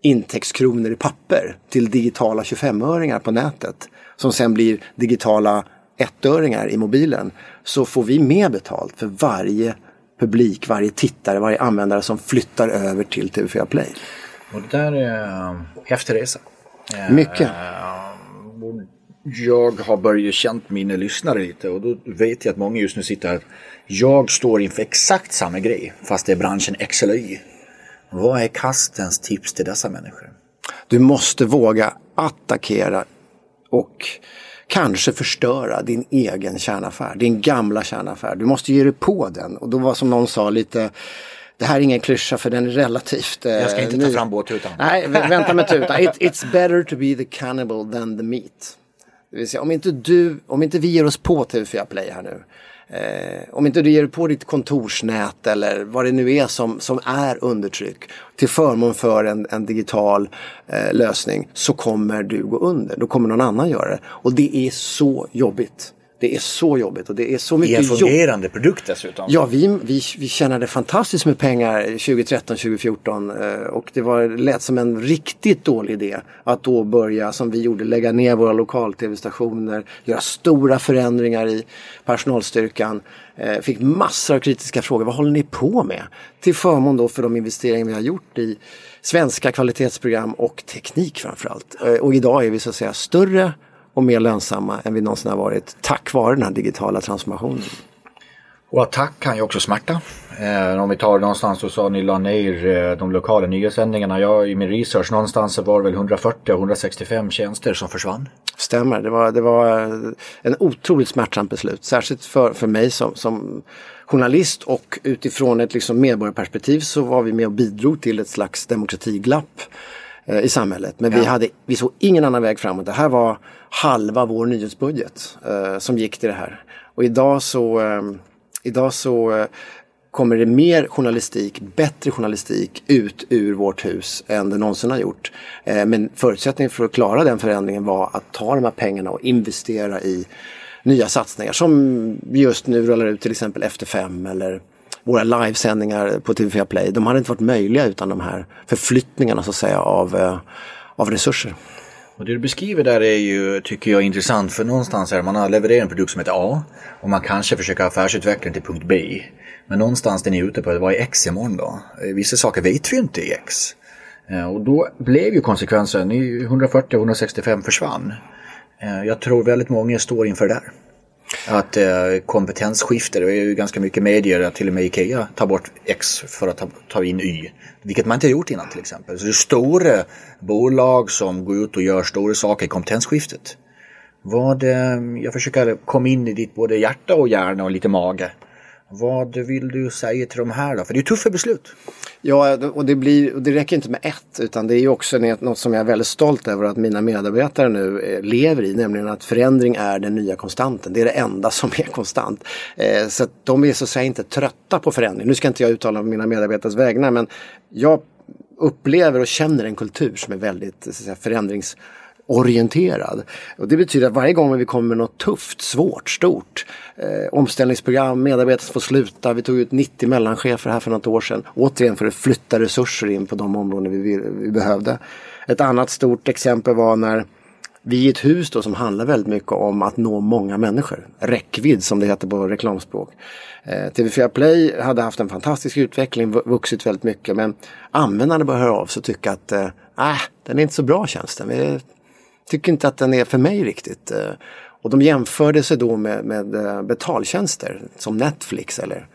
C: intäktskronor i papper till digitala 25-öringar på nätet som sen blir digitala ettöringar i mobilen så får vi mer betalt för varje publik, varje tittare, varje användare som flyttar över till TV4 Play.
B: Och det där är en häftig resa.
C: Mycket.
B: Jag har börjat känt mina lyssnare lite och då vet jag att många just nu sitter här. Jag står inför exakt samma grej fast det är branschen X eller Y. Vad är kastens tips till dessa människor?
C: Du måste våga attackera och kanske förstöra din egen kärnaffär, din gamla kärnaffär. Du måste ge dig på den och då var som någon sa lite det här är ingen klyscha för den är relativt eh,
B: Jag ska inte ta
C: ny.
B: fram båttutan.
C: Nej, vä- vänta med tutan. It, it's better to be the cannibal than the meat. Det vill säga, om inte du, om inte vi ger oss på TV4 Play här nu. Eh, om inte du ger dig på ditt kontorsnät eller vad det nu är som, som är undertryck till förmån för en, en digital eh, lösning så kommer du gå under. Då kommer någon annan göra det. Och det är så jobbigt. Det är så jobbigt och det är så
B: I en
C: mycket jobb.
B: fungerande produkt dessutom.
C: Ja, vi, vi, vi tjänade fantastiskt med pengar 2013, 2014 eh, och det var, lät som en riktigt dålig idé att då börja som vi gjorde, lägga ner våra lokal-tv-stationer, göra stora förändringar i personalstyrkan. Eh, Fick massor av kritiska frågor, vad håller ni på med? Till förmån då för de investeringar vi har gjort i svenska kvalitetsprogram och teknik framförallt. Eh, Och idag är vi så att säga större och mer lönsamma än vi någonsin har varit tack vare den här digitala transformationen.
B: Och attack kan ju också smärta. Eh, om vi tar någonstans så sa ni la ner eh, de lokala nyhetssändningarna. Jag i min research någonstans så var det väl 140 och 165 tjänster som försvann.
C: Stämmer, det var, det var en otroligt smärtsamt beslut. Särskilt för, för mig som, som journalist och utifrån ett liksom medborgarperspektiv så var vi med och bidrog till ett slags demokratiglapp eh, i samhället. Men vi,
B: Ja.
C: hade, vi såg ingen annan väg framåt. Det här var halva vår nyhetsbudget eh, som gick till det här. Och idag så, eh, idag så eh, kommer det mer journalistik, bättre journalistik ut ur vårt hus än det någonsin har gjort. Eh, men förutsättningen för att klara den förändringen var att ta de här pengarna och investera i nya satsningar som vi just nu rullar ut till exempel Efter fem eller våra livesändningar på TV4 Play. De hade inte varit möjliga utan de här förflyttningarna så att säga av, eh, av resurser.
B: Och det du beskriver där är ju, tycker jag, intressant. För någonstans är man har levererat en produkt som heter A och man kanske försöker affärsutveckla den till punkt B. Men någonstans den är ute på, vad är X imorgon då? Eh, vissa saker vet vi inte i X. Eh, och då blev ju konsekvensen, 140-165 försvann. Jag tror väldigt många står inför det där. Att eh, kompetensskifte, det är ju ganska mycket medier, att till och med Ikea tar bort X för att ta, ta in Y. Vilket man inte har gjort innan till exempel. Så det är stora bolag som går ut och gör stora saker i kompetensskiftet. Vad, eh, jag försöker komma in i ditt både hjärta och hjärna och lite mage. Vad vill du säga till de här då? För det är tuffa beslut.
C: Ja, och det, blir, och det räcker inte med ett utan det är ju också något som jag är väldigt stolt över att mina medarbetare nu eh, lever i, nämligen att förändring är den nya konstanten. Det är det enda som är konstant. Eh, så att de är så att säga inte trötta på förändring. Nu ska inte jag uttala mina medarbetares vägnar men jag upplever och känner en kultur som är väldigt så att säga, förändrings orienterad. Och det betyder att varje gång vi kommer med något tufft, svårt, stort eh, omställningsprogram, medarbetare som får sluta. Vi tog ut 90 mellanchefer här för något år sedan. Återigen för att flytta resurser in på de områden vi, vi, vi behövde. Ett annat stort exempel var när vi i ett hus då som handlar väldigt mycket om att nå många människor. Räckvidd som det heter på reklamspråk. Eh, TV4 Play hade haft en fantastisk utveckling, vuxit väldigt mycket. Men användarna började höra av sig och tycka att eh, ah, den är inte så bra tjänsten. Vi tycker inte att den är för mig riktigt. Eh, och de jämförde sig då med, med eh, betaltjänster som Netflix eller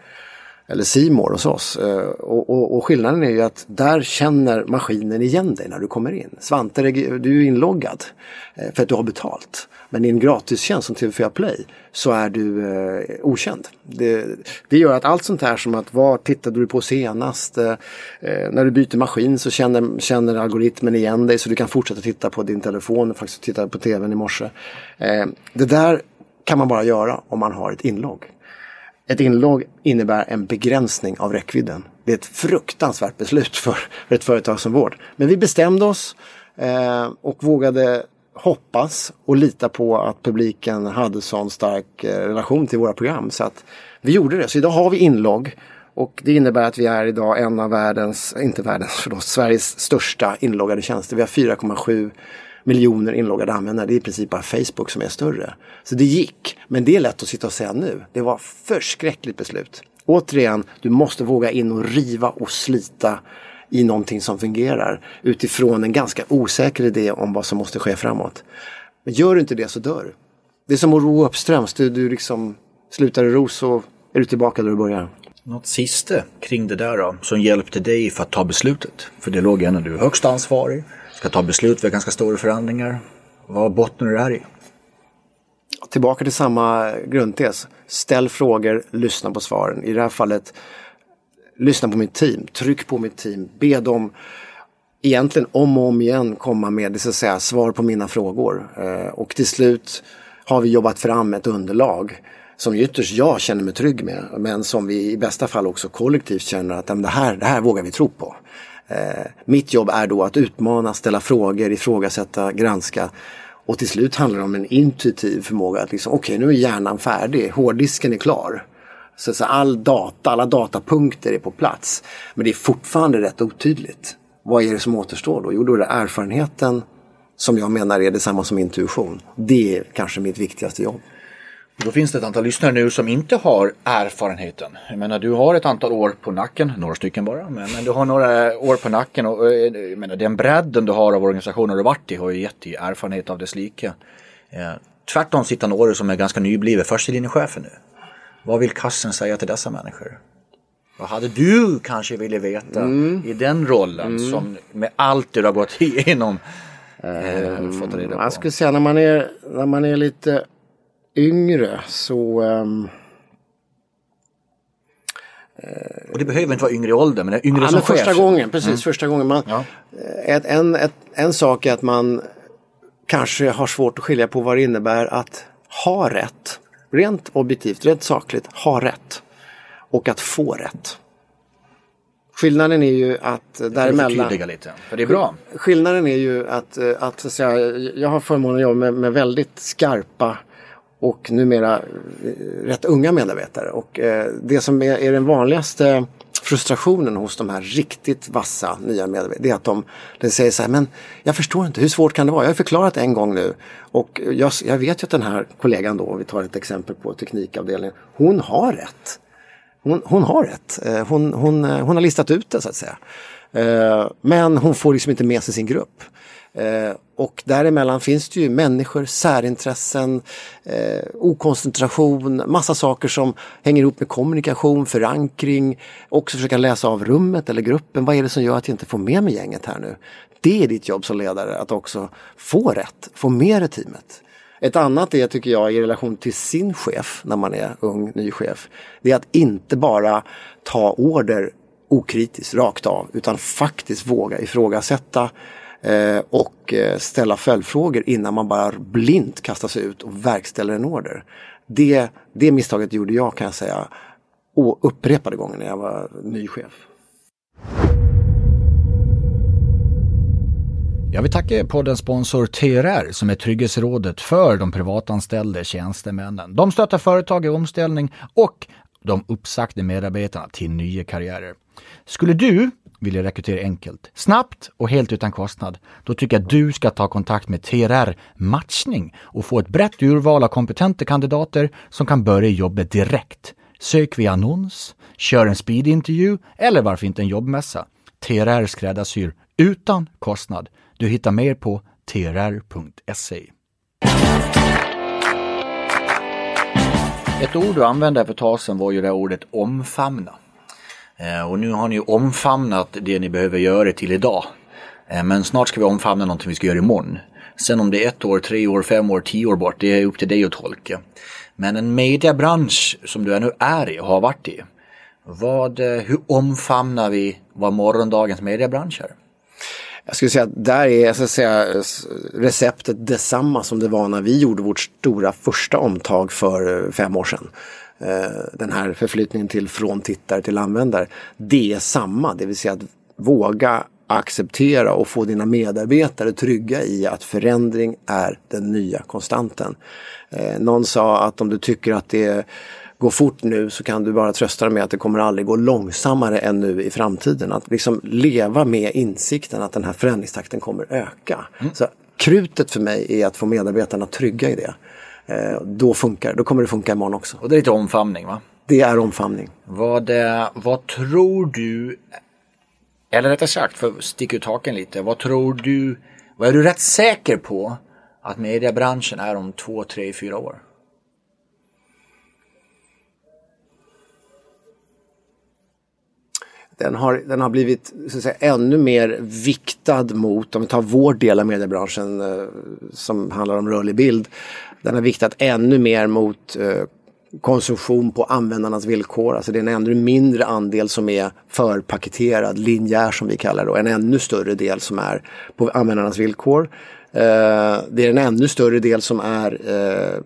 C: eller Simor hos oss. Eh, och, och, och skillnaden är ju att där känner maskinen igen dig när du kommer in. Svante, du är inloggad eh, för att du har betalt. Men i en gratistjänst som TV4 Play så är du eh, okänd. Det, det gör att allt sånt här som att vad tittade du på senast? Eh, eh, när du byter maskin så känner, känner algoritmen igen dig så du kan fortsätta titta på din telefon och faktiskt titta på tvn i morse. Eh, det där kan man bara göra om man har ett inlogg. Ett inlogg innebär en begränsning av räckvidden. Det är ett fruktansvärt beslut för, för ett företag som vårt. Men vi bestämde oss eh, och vågade hoppas och lita på att publiken hade sån stark eh, relation till våra program. Så att vi gjorde det. Så idag har vi inlogg Och det innebär att vi är idag en av världens, inte världens, förlåt, Sveriges största inloggade tjänster. Vi har 4,7 miljoner inloggade användare. Det är i princip bara Facebook som är större. Så det gick. Men det är lätt att sitta och säga nu. Det var förskräckligt beslut. Återigen, du måste våga in och riva och slita i någonting som fungerar utifrån en ganska osäker idé om vad som måste ske framåt. Men gör du inte det så dör Det är som att ro uppströms. Du, du liksom slutar i ro så är du tillbaka där du börjar.
B: Något sista kring det där då, som hjälpte dig för att ta beslutet? För det låg ändå du är högst ansvarig, ska ta beslut vid ganska stora förändringar. Vad bottnar det här i?
C: Tillbaka till samma grundtes. Ställ frågor, lyssna på svaren. I det här fallet, lyssna på mitt team, tryck på mitt team, be dem egentligen om och om igen komma med så att säga, svar på mina frågor. Eh, och till slut har vi jobbat fram ett underlag som ytterst jag känner mig trygg med men som vi i bästa fall också kollektivt känner att det här, det här vågar vi tro på. Eh, mitt jobb är då att utmana, ställa frågor, ifrågasätta, granska och till slut handlar det om en intuitiv förmåga att liksom, okej okay, nu är hjärnan färdig, hårddisken är klar. Så, så all data, alla datapunkter är på plats. Men det är fortfarande rätt otydligt. Vad är det som återstår då? Jo, då är det erfarenheten som jag menar är detsamma som intuition. Det är kanske mitt viktigaste jobb.
B: Då finns det ett antal lyssnare nu som inte har erfarenheten. Jag menar du har ett antal år på nacken, några stycken bara, men, men du har några år på nacken och jag menar, den bredden du har av organisationer du varit i har ju gett dig erfarenhet av dess like. Eh, tvärtom sitter några som är ganska nyblivet förstelinjechefer nu. Vad vill kassen säga till dessa människor? Vad hade du kanske velat veta mm. i den rollen mm. som med allt du har gått igenom?
C: Eh, fått reda på? Jag skulle säga när man är, när man är lite yngre så um,
B: och det behöver inte vara yngre i ålder men yngre ja, som
C: chef. Första gången, precis mm. första gången. Man, ja. ett, en, ett, en sak är att man kanske har svårt att skilja på vad det innebär att ha rätt. Rent objektivt, rent sakligt, ha rätt. Och att få rätt. Skillnaden är ju att däremellan...
B: lite, för det är bra.
C: Skillnaden är ju att, att, att säga, jag har förmånen att jobba med, med väldigt skarpa och numera eh, rätt unga medarbetare. Och eh, det som är, är, den vanligaste frustrationen hos de här riktigt vassa nya medarbetarna det är att de, de säger så här, men jag förstår inte, hur svårt kan det vara? Jag har förklarat en gång nu och jag, jag vet ju att den här kollegan då, vi tar ett exempel på teknikavdelningen, hon har rätt. Hon, hon har rätt, eh, hon, hon, eh, hon har listat ut det så att säga. Eh, men hon får liksom inte med sig sin grupp. Eh, och däremellan finns det ju människor, särintressen, eh, okoncentration, massa saker som hänger ihop med kommunikation, förankring, också försöka läsa av rummet eller gruppen. Vad är det som gör att jag inte får med mig gänget här nu? Det är ditt jobb som ledare, att också få rätt, få med dig teamet. Ett annat är, tycker jag, i relation till sin chef när man är ung, ny chef. Det är att inte bara ta order okritiskt, rakt av, utan faktiskt våga ifrågasätta Eh, och eh, ställa följdfrågor innan man bara blint kastar sig ut och verkställer en order. Det, det misstaget gjorde jag kan jag säga upprepade gånger när jag var ny chef.
B: Jag vill tacka poddens sponsor TRR som är Trygghetsrådet för de privatanställda tjänstemännen. De stöttar företag i omställning och de uppsagda medarbetarna till nya karriärer. Skulle du vill jag rekrytera enkelt, snabbt och helt utan kostnad, då tycker jag att du ska ta kontakt med TRR Matchning och få ett brett urval av kompetenta kandidater som kan börja jobbet direkt. Sök via annons, kör en speedintervju eller varför inte en jobbmässa. TRR skräddarsyr utan kostnad. Du hittar mer på trr.se. Ett ord du använde för ett tag sedan var ju det ordet omfamna. Eh, och nu har ni omfamnat det ni behöver göra till idag. Eh, men snart ska vi omfamna någonting vi ska göra imorgon. Sen om det är ett år, tre år, fem år, tio år bort, det är upp till dig att tolka. Men en mediebransch som du nu är i och har varit i. Vad, eh, hur omfamnar vi vad morgondagens mediebransch är?
C: Jag skulle säga att där är jag ska säga, receptet detsamma som det var när vi gjorde vårt stora första omtag för eh, fem år sedan. Eh, den här förflyttningen till från tittare till användare. Det är samma, det vill säga att våga acceptera och få dina medarbetare trygga i att förändring är den nya konstanten. Eh, någon sa att om du tycker att det går fort nu så kan du bara trösta dig med att det kommer aldrig gå långsammare än nu i framtiden. Att liksom leva med insikten att den här förändringstakten kommer öka. Mm. Så krutet för mig är att få medarbetarna trygga i det. Eh, då funkar då kommer det funka imorgon också.
B: Och det är lite omfamning va?
C: Det är omfamning.
B: Vad, eh, vad tror du, eller rättare sagt för att sticka ut haken lite, vad tror du, vad är du rätt säker på att mediebranschen är om två, tre, fyra år?
C: Den har, den har blivit så att säga, ännu mer viktad mot, om vi tar vår del av mediebranschen eh, som handlar om rörlig bild. Den har viktat ännu mer mot eh, konsumtion på användarnas villkor. Alltså det är en ännu mindre andel som är förpaketerad, linjär som vi kallar det, och en ännu större del som är på användarnas villkor. Eh, det är en ännu större del som är eh,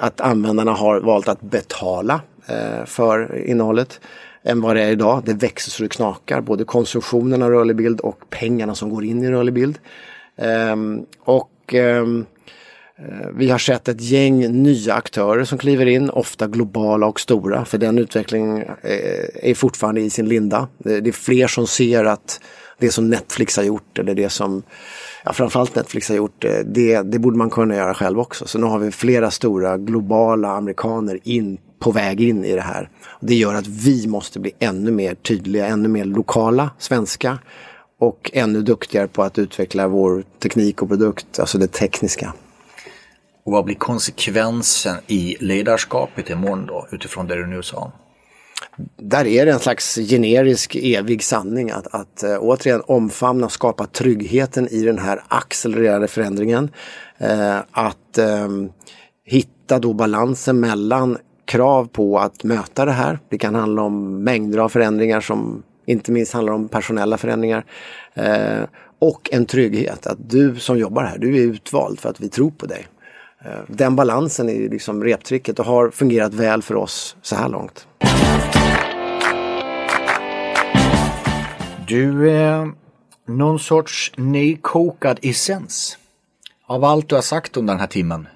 C: att användarna har valt att betala eh, för innehållet än vad det är idag. Det växer så det knakar, både konsumtionen av rörlig bild och pengarna som går in i rörlig bild. Um, och um, vi har sett ett gäng nya aktörer som kliver in, ofta globala och stora, för den utvecklingen eh, är fortfarande i sin linda. Det är fler som ser att det som Netflix har gjort eller det som ja, framförallt Netflix har gjort, eh, det, det borde man kunna göra själv också. Så nu har vi flera stora globala amerikaner in på väg in i det här. Det gör att vi måste bli ännu mer tydliga, ännu mer lokala, svenska och ännu duktigare på att utveckla vår teknik och produkt, alltså det tekniska.
B: Och vad blir konsekvensen i ledarskapet imorgon då, utifrån det du nu sa?
C: Där är det en slags generisk evig sanning att, att äh, återigen omfamna och skapa tryggheten i den här accelererade förändringen. Äh, att äh, hitta då balansen mellan krav på att möta det här. Det kan handla om mängder av förändringar som inte minst handlar om personella förändringar. Eh, och en trygghet att du som jobbar här, du är utvald för att vi tror på dig. Eh, den balansen är liksom reptricket och har fungerat väl för oss så här långt.
B: Du, eh, någon sorts nykokad essens av allt du har sagt under den här timmen.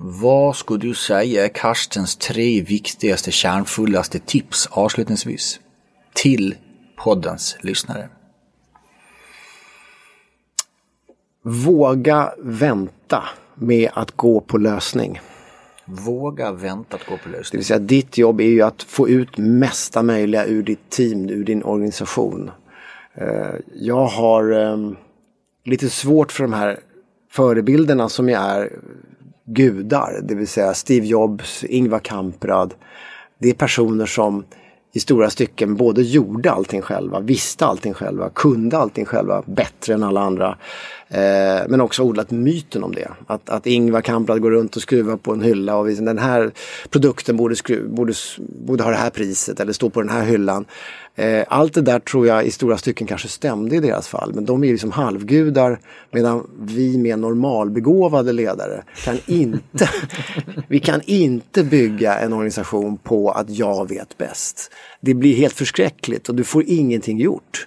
B: Vad skulle du säga är Karstens tre viktigaste kärnfullaste tips avslutningsvis till poddens lyssnare?
C: Våga vänta med att gå på lösning.
B: Våga vänta att gå på lösning.
C: Det vill säga ditt jobb är ju att få ut mesta möjliga ur ditt team, ur din organisation. Eh, jag har ehm, lite svårt för de här förebilderna som jag är gudar, det vill säga Steve Jobs, Ingvar Kamprad. Det är personer som i stora stycken både gjorde allting själva, visste allting själva, kunde allting själva bättre än alla andra. Eh, men också odlat myten om det. Att, att Ingvar Kamprad går runt och skruvar på en hylla och visar, den här produkten borde, skru, borde, borde ha det här priset eller stå på den här hyllan. Eh, allt det där tror jag i stora stycken kanske stämde i deras fall. Men de är liksom halvgudar medan vi med normalbegåvade ledare kan inte, vi kan inte bygga en organisation på att jag vet bäst. Det blir helt förskräckligt och du får ingenting gjort.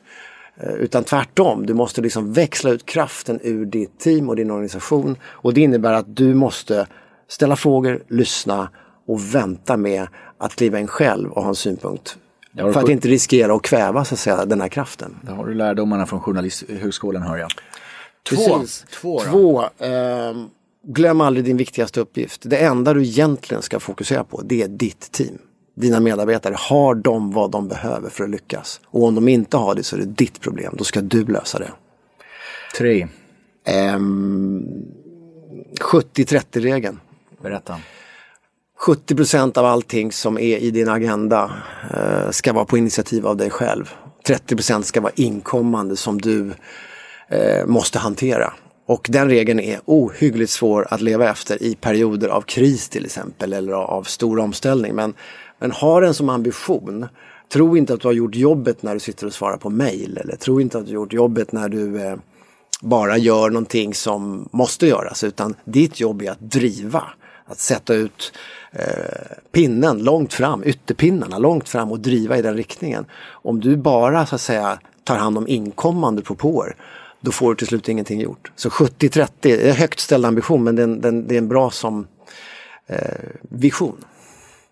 C: Eh, utan tvärtom, du måste liksom växla ut kraften ur ditt team och din organisation. Och det innebär att du måste ställa frågor, lyssna och vänta med att kliva in själv och ha en synpunkt. För att inte riskera att kväva så att säga, den här kraften.
B: Det har du lärdomarna från Journalisthögskolan hör jag.
C: Två. Två, Två eh, glöm aldrig din viktigaste uppgift. Det enda du egentligen ska fokusera på det är ditt team dina medarbetare, har de vad de behöver för att lyckas? Och om de inte har det så är det ditt problem, då ska du lösa det.
B: Tre.
C: Um, 70-30-regeln.
B: Berätta.
C: 70 procent av allting som är i din agenda uh, ska vara på initiativ av dig själv. 30 procent ska vara inkommande som du uh, måste hantera. Och den regeln är ohyggligt svår att leva efter i perioder av kris till exempel eller av stor omställning. Men men ha den som ambition. Tro inte att du har gjort jobbet när du sitter och svarar på mail eller tro inte att du har gjort jobbet när du eh, bara gör någonting som måste göras utan ditt jobb är att driva. Att sätta ut eh, pinnen långt fram, ytterpinnarna långt fram och driva i den riktningen. Om du bara så att säga tar hand om inkommande propåer då får du till slut ingenting gjort. Så 70-30 är högt ställd ambition men det är en, det är en bra som eh, vision.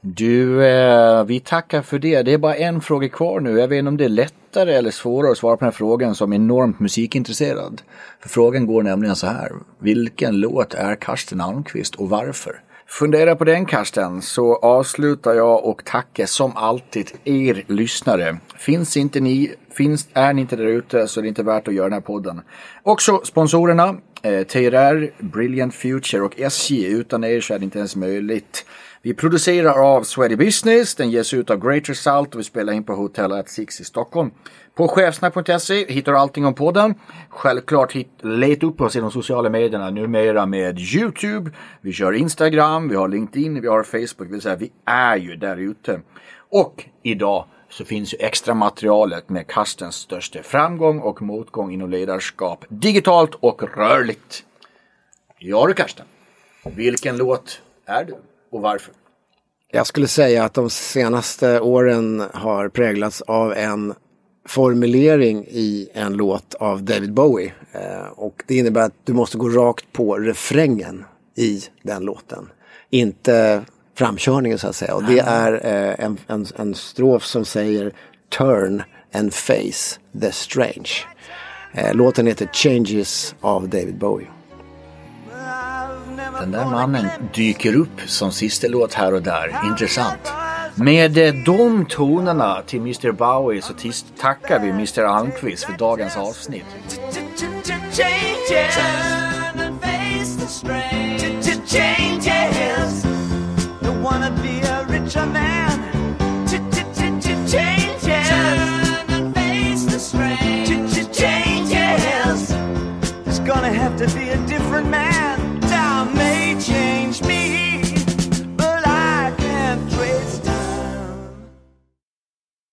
B: Du, eh, vi tackar för det. Det är bara en fråga kvar nu. Jag vet inte om det är lättare eller svårare att svara på den här frågan som enormt musikintresserad. För frågan går nämligen så här. Vilken låt är Karsten Almqvist och varför? Fundera på den Karsten så avslutar jag och tackar som alltid er lyssnare. Finns inte ni, finns, är ni inte där ute så är det inte värt att göra den här podden. Också sponsorerna eh, TRR, Brilliant Future och SJ. Utan er så är det inte ens möjligt. Vi producerar av Swedish Business, den ges ut av Great Result och vi spelar in på Hotel at Six i Stockholm. På chefsnack.se hittar du allting om podden. Självklart hit, leta upp oss i de sociala medierna numera med Youtube. Vi kör Instagram, vi har LinkedIn, vi har Facebook. Det vill säga vi är ju där ute. Och idag så finns ju extra materialet med Karstens största framgång och motgång inom ledarskap digitalt och rörligt. Ja du Karsten, vilken låt är du och varför?
C: Jag skulle säga att de senaste åren har präglats av en formulering i en låt av David Bowie. Eh, och det innebär att du måste gå rakt på refrängen i den låten. Inte framkörningen så att säga. Och det är eh, en, en, en strof som säger Turn and face the strange. Eh, låten heter Changes av David Bowie.
B: Den där mannen dyker upp som sista låt här och där. Intressant. Med eh, de tonerna till Mr Bowie så tackar vi Mr Almqvist för dagens avsnitt.
D: Gonna have to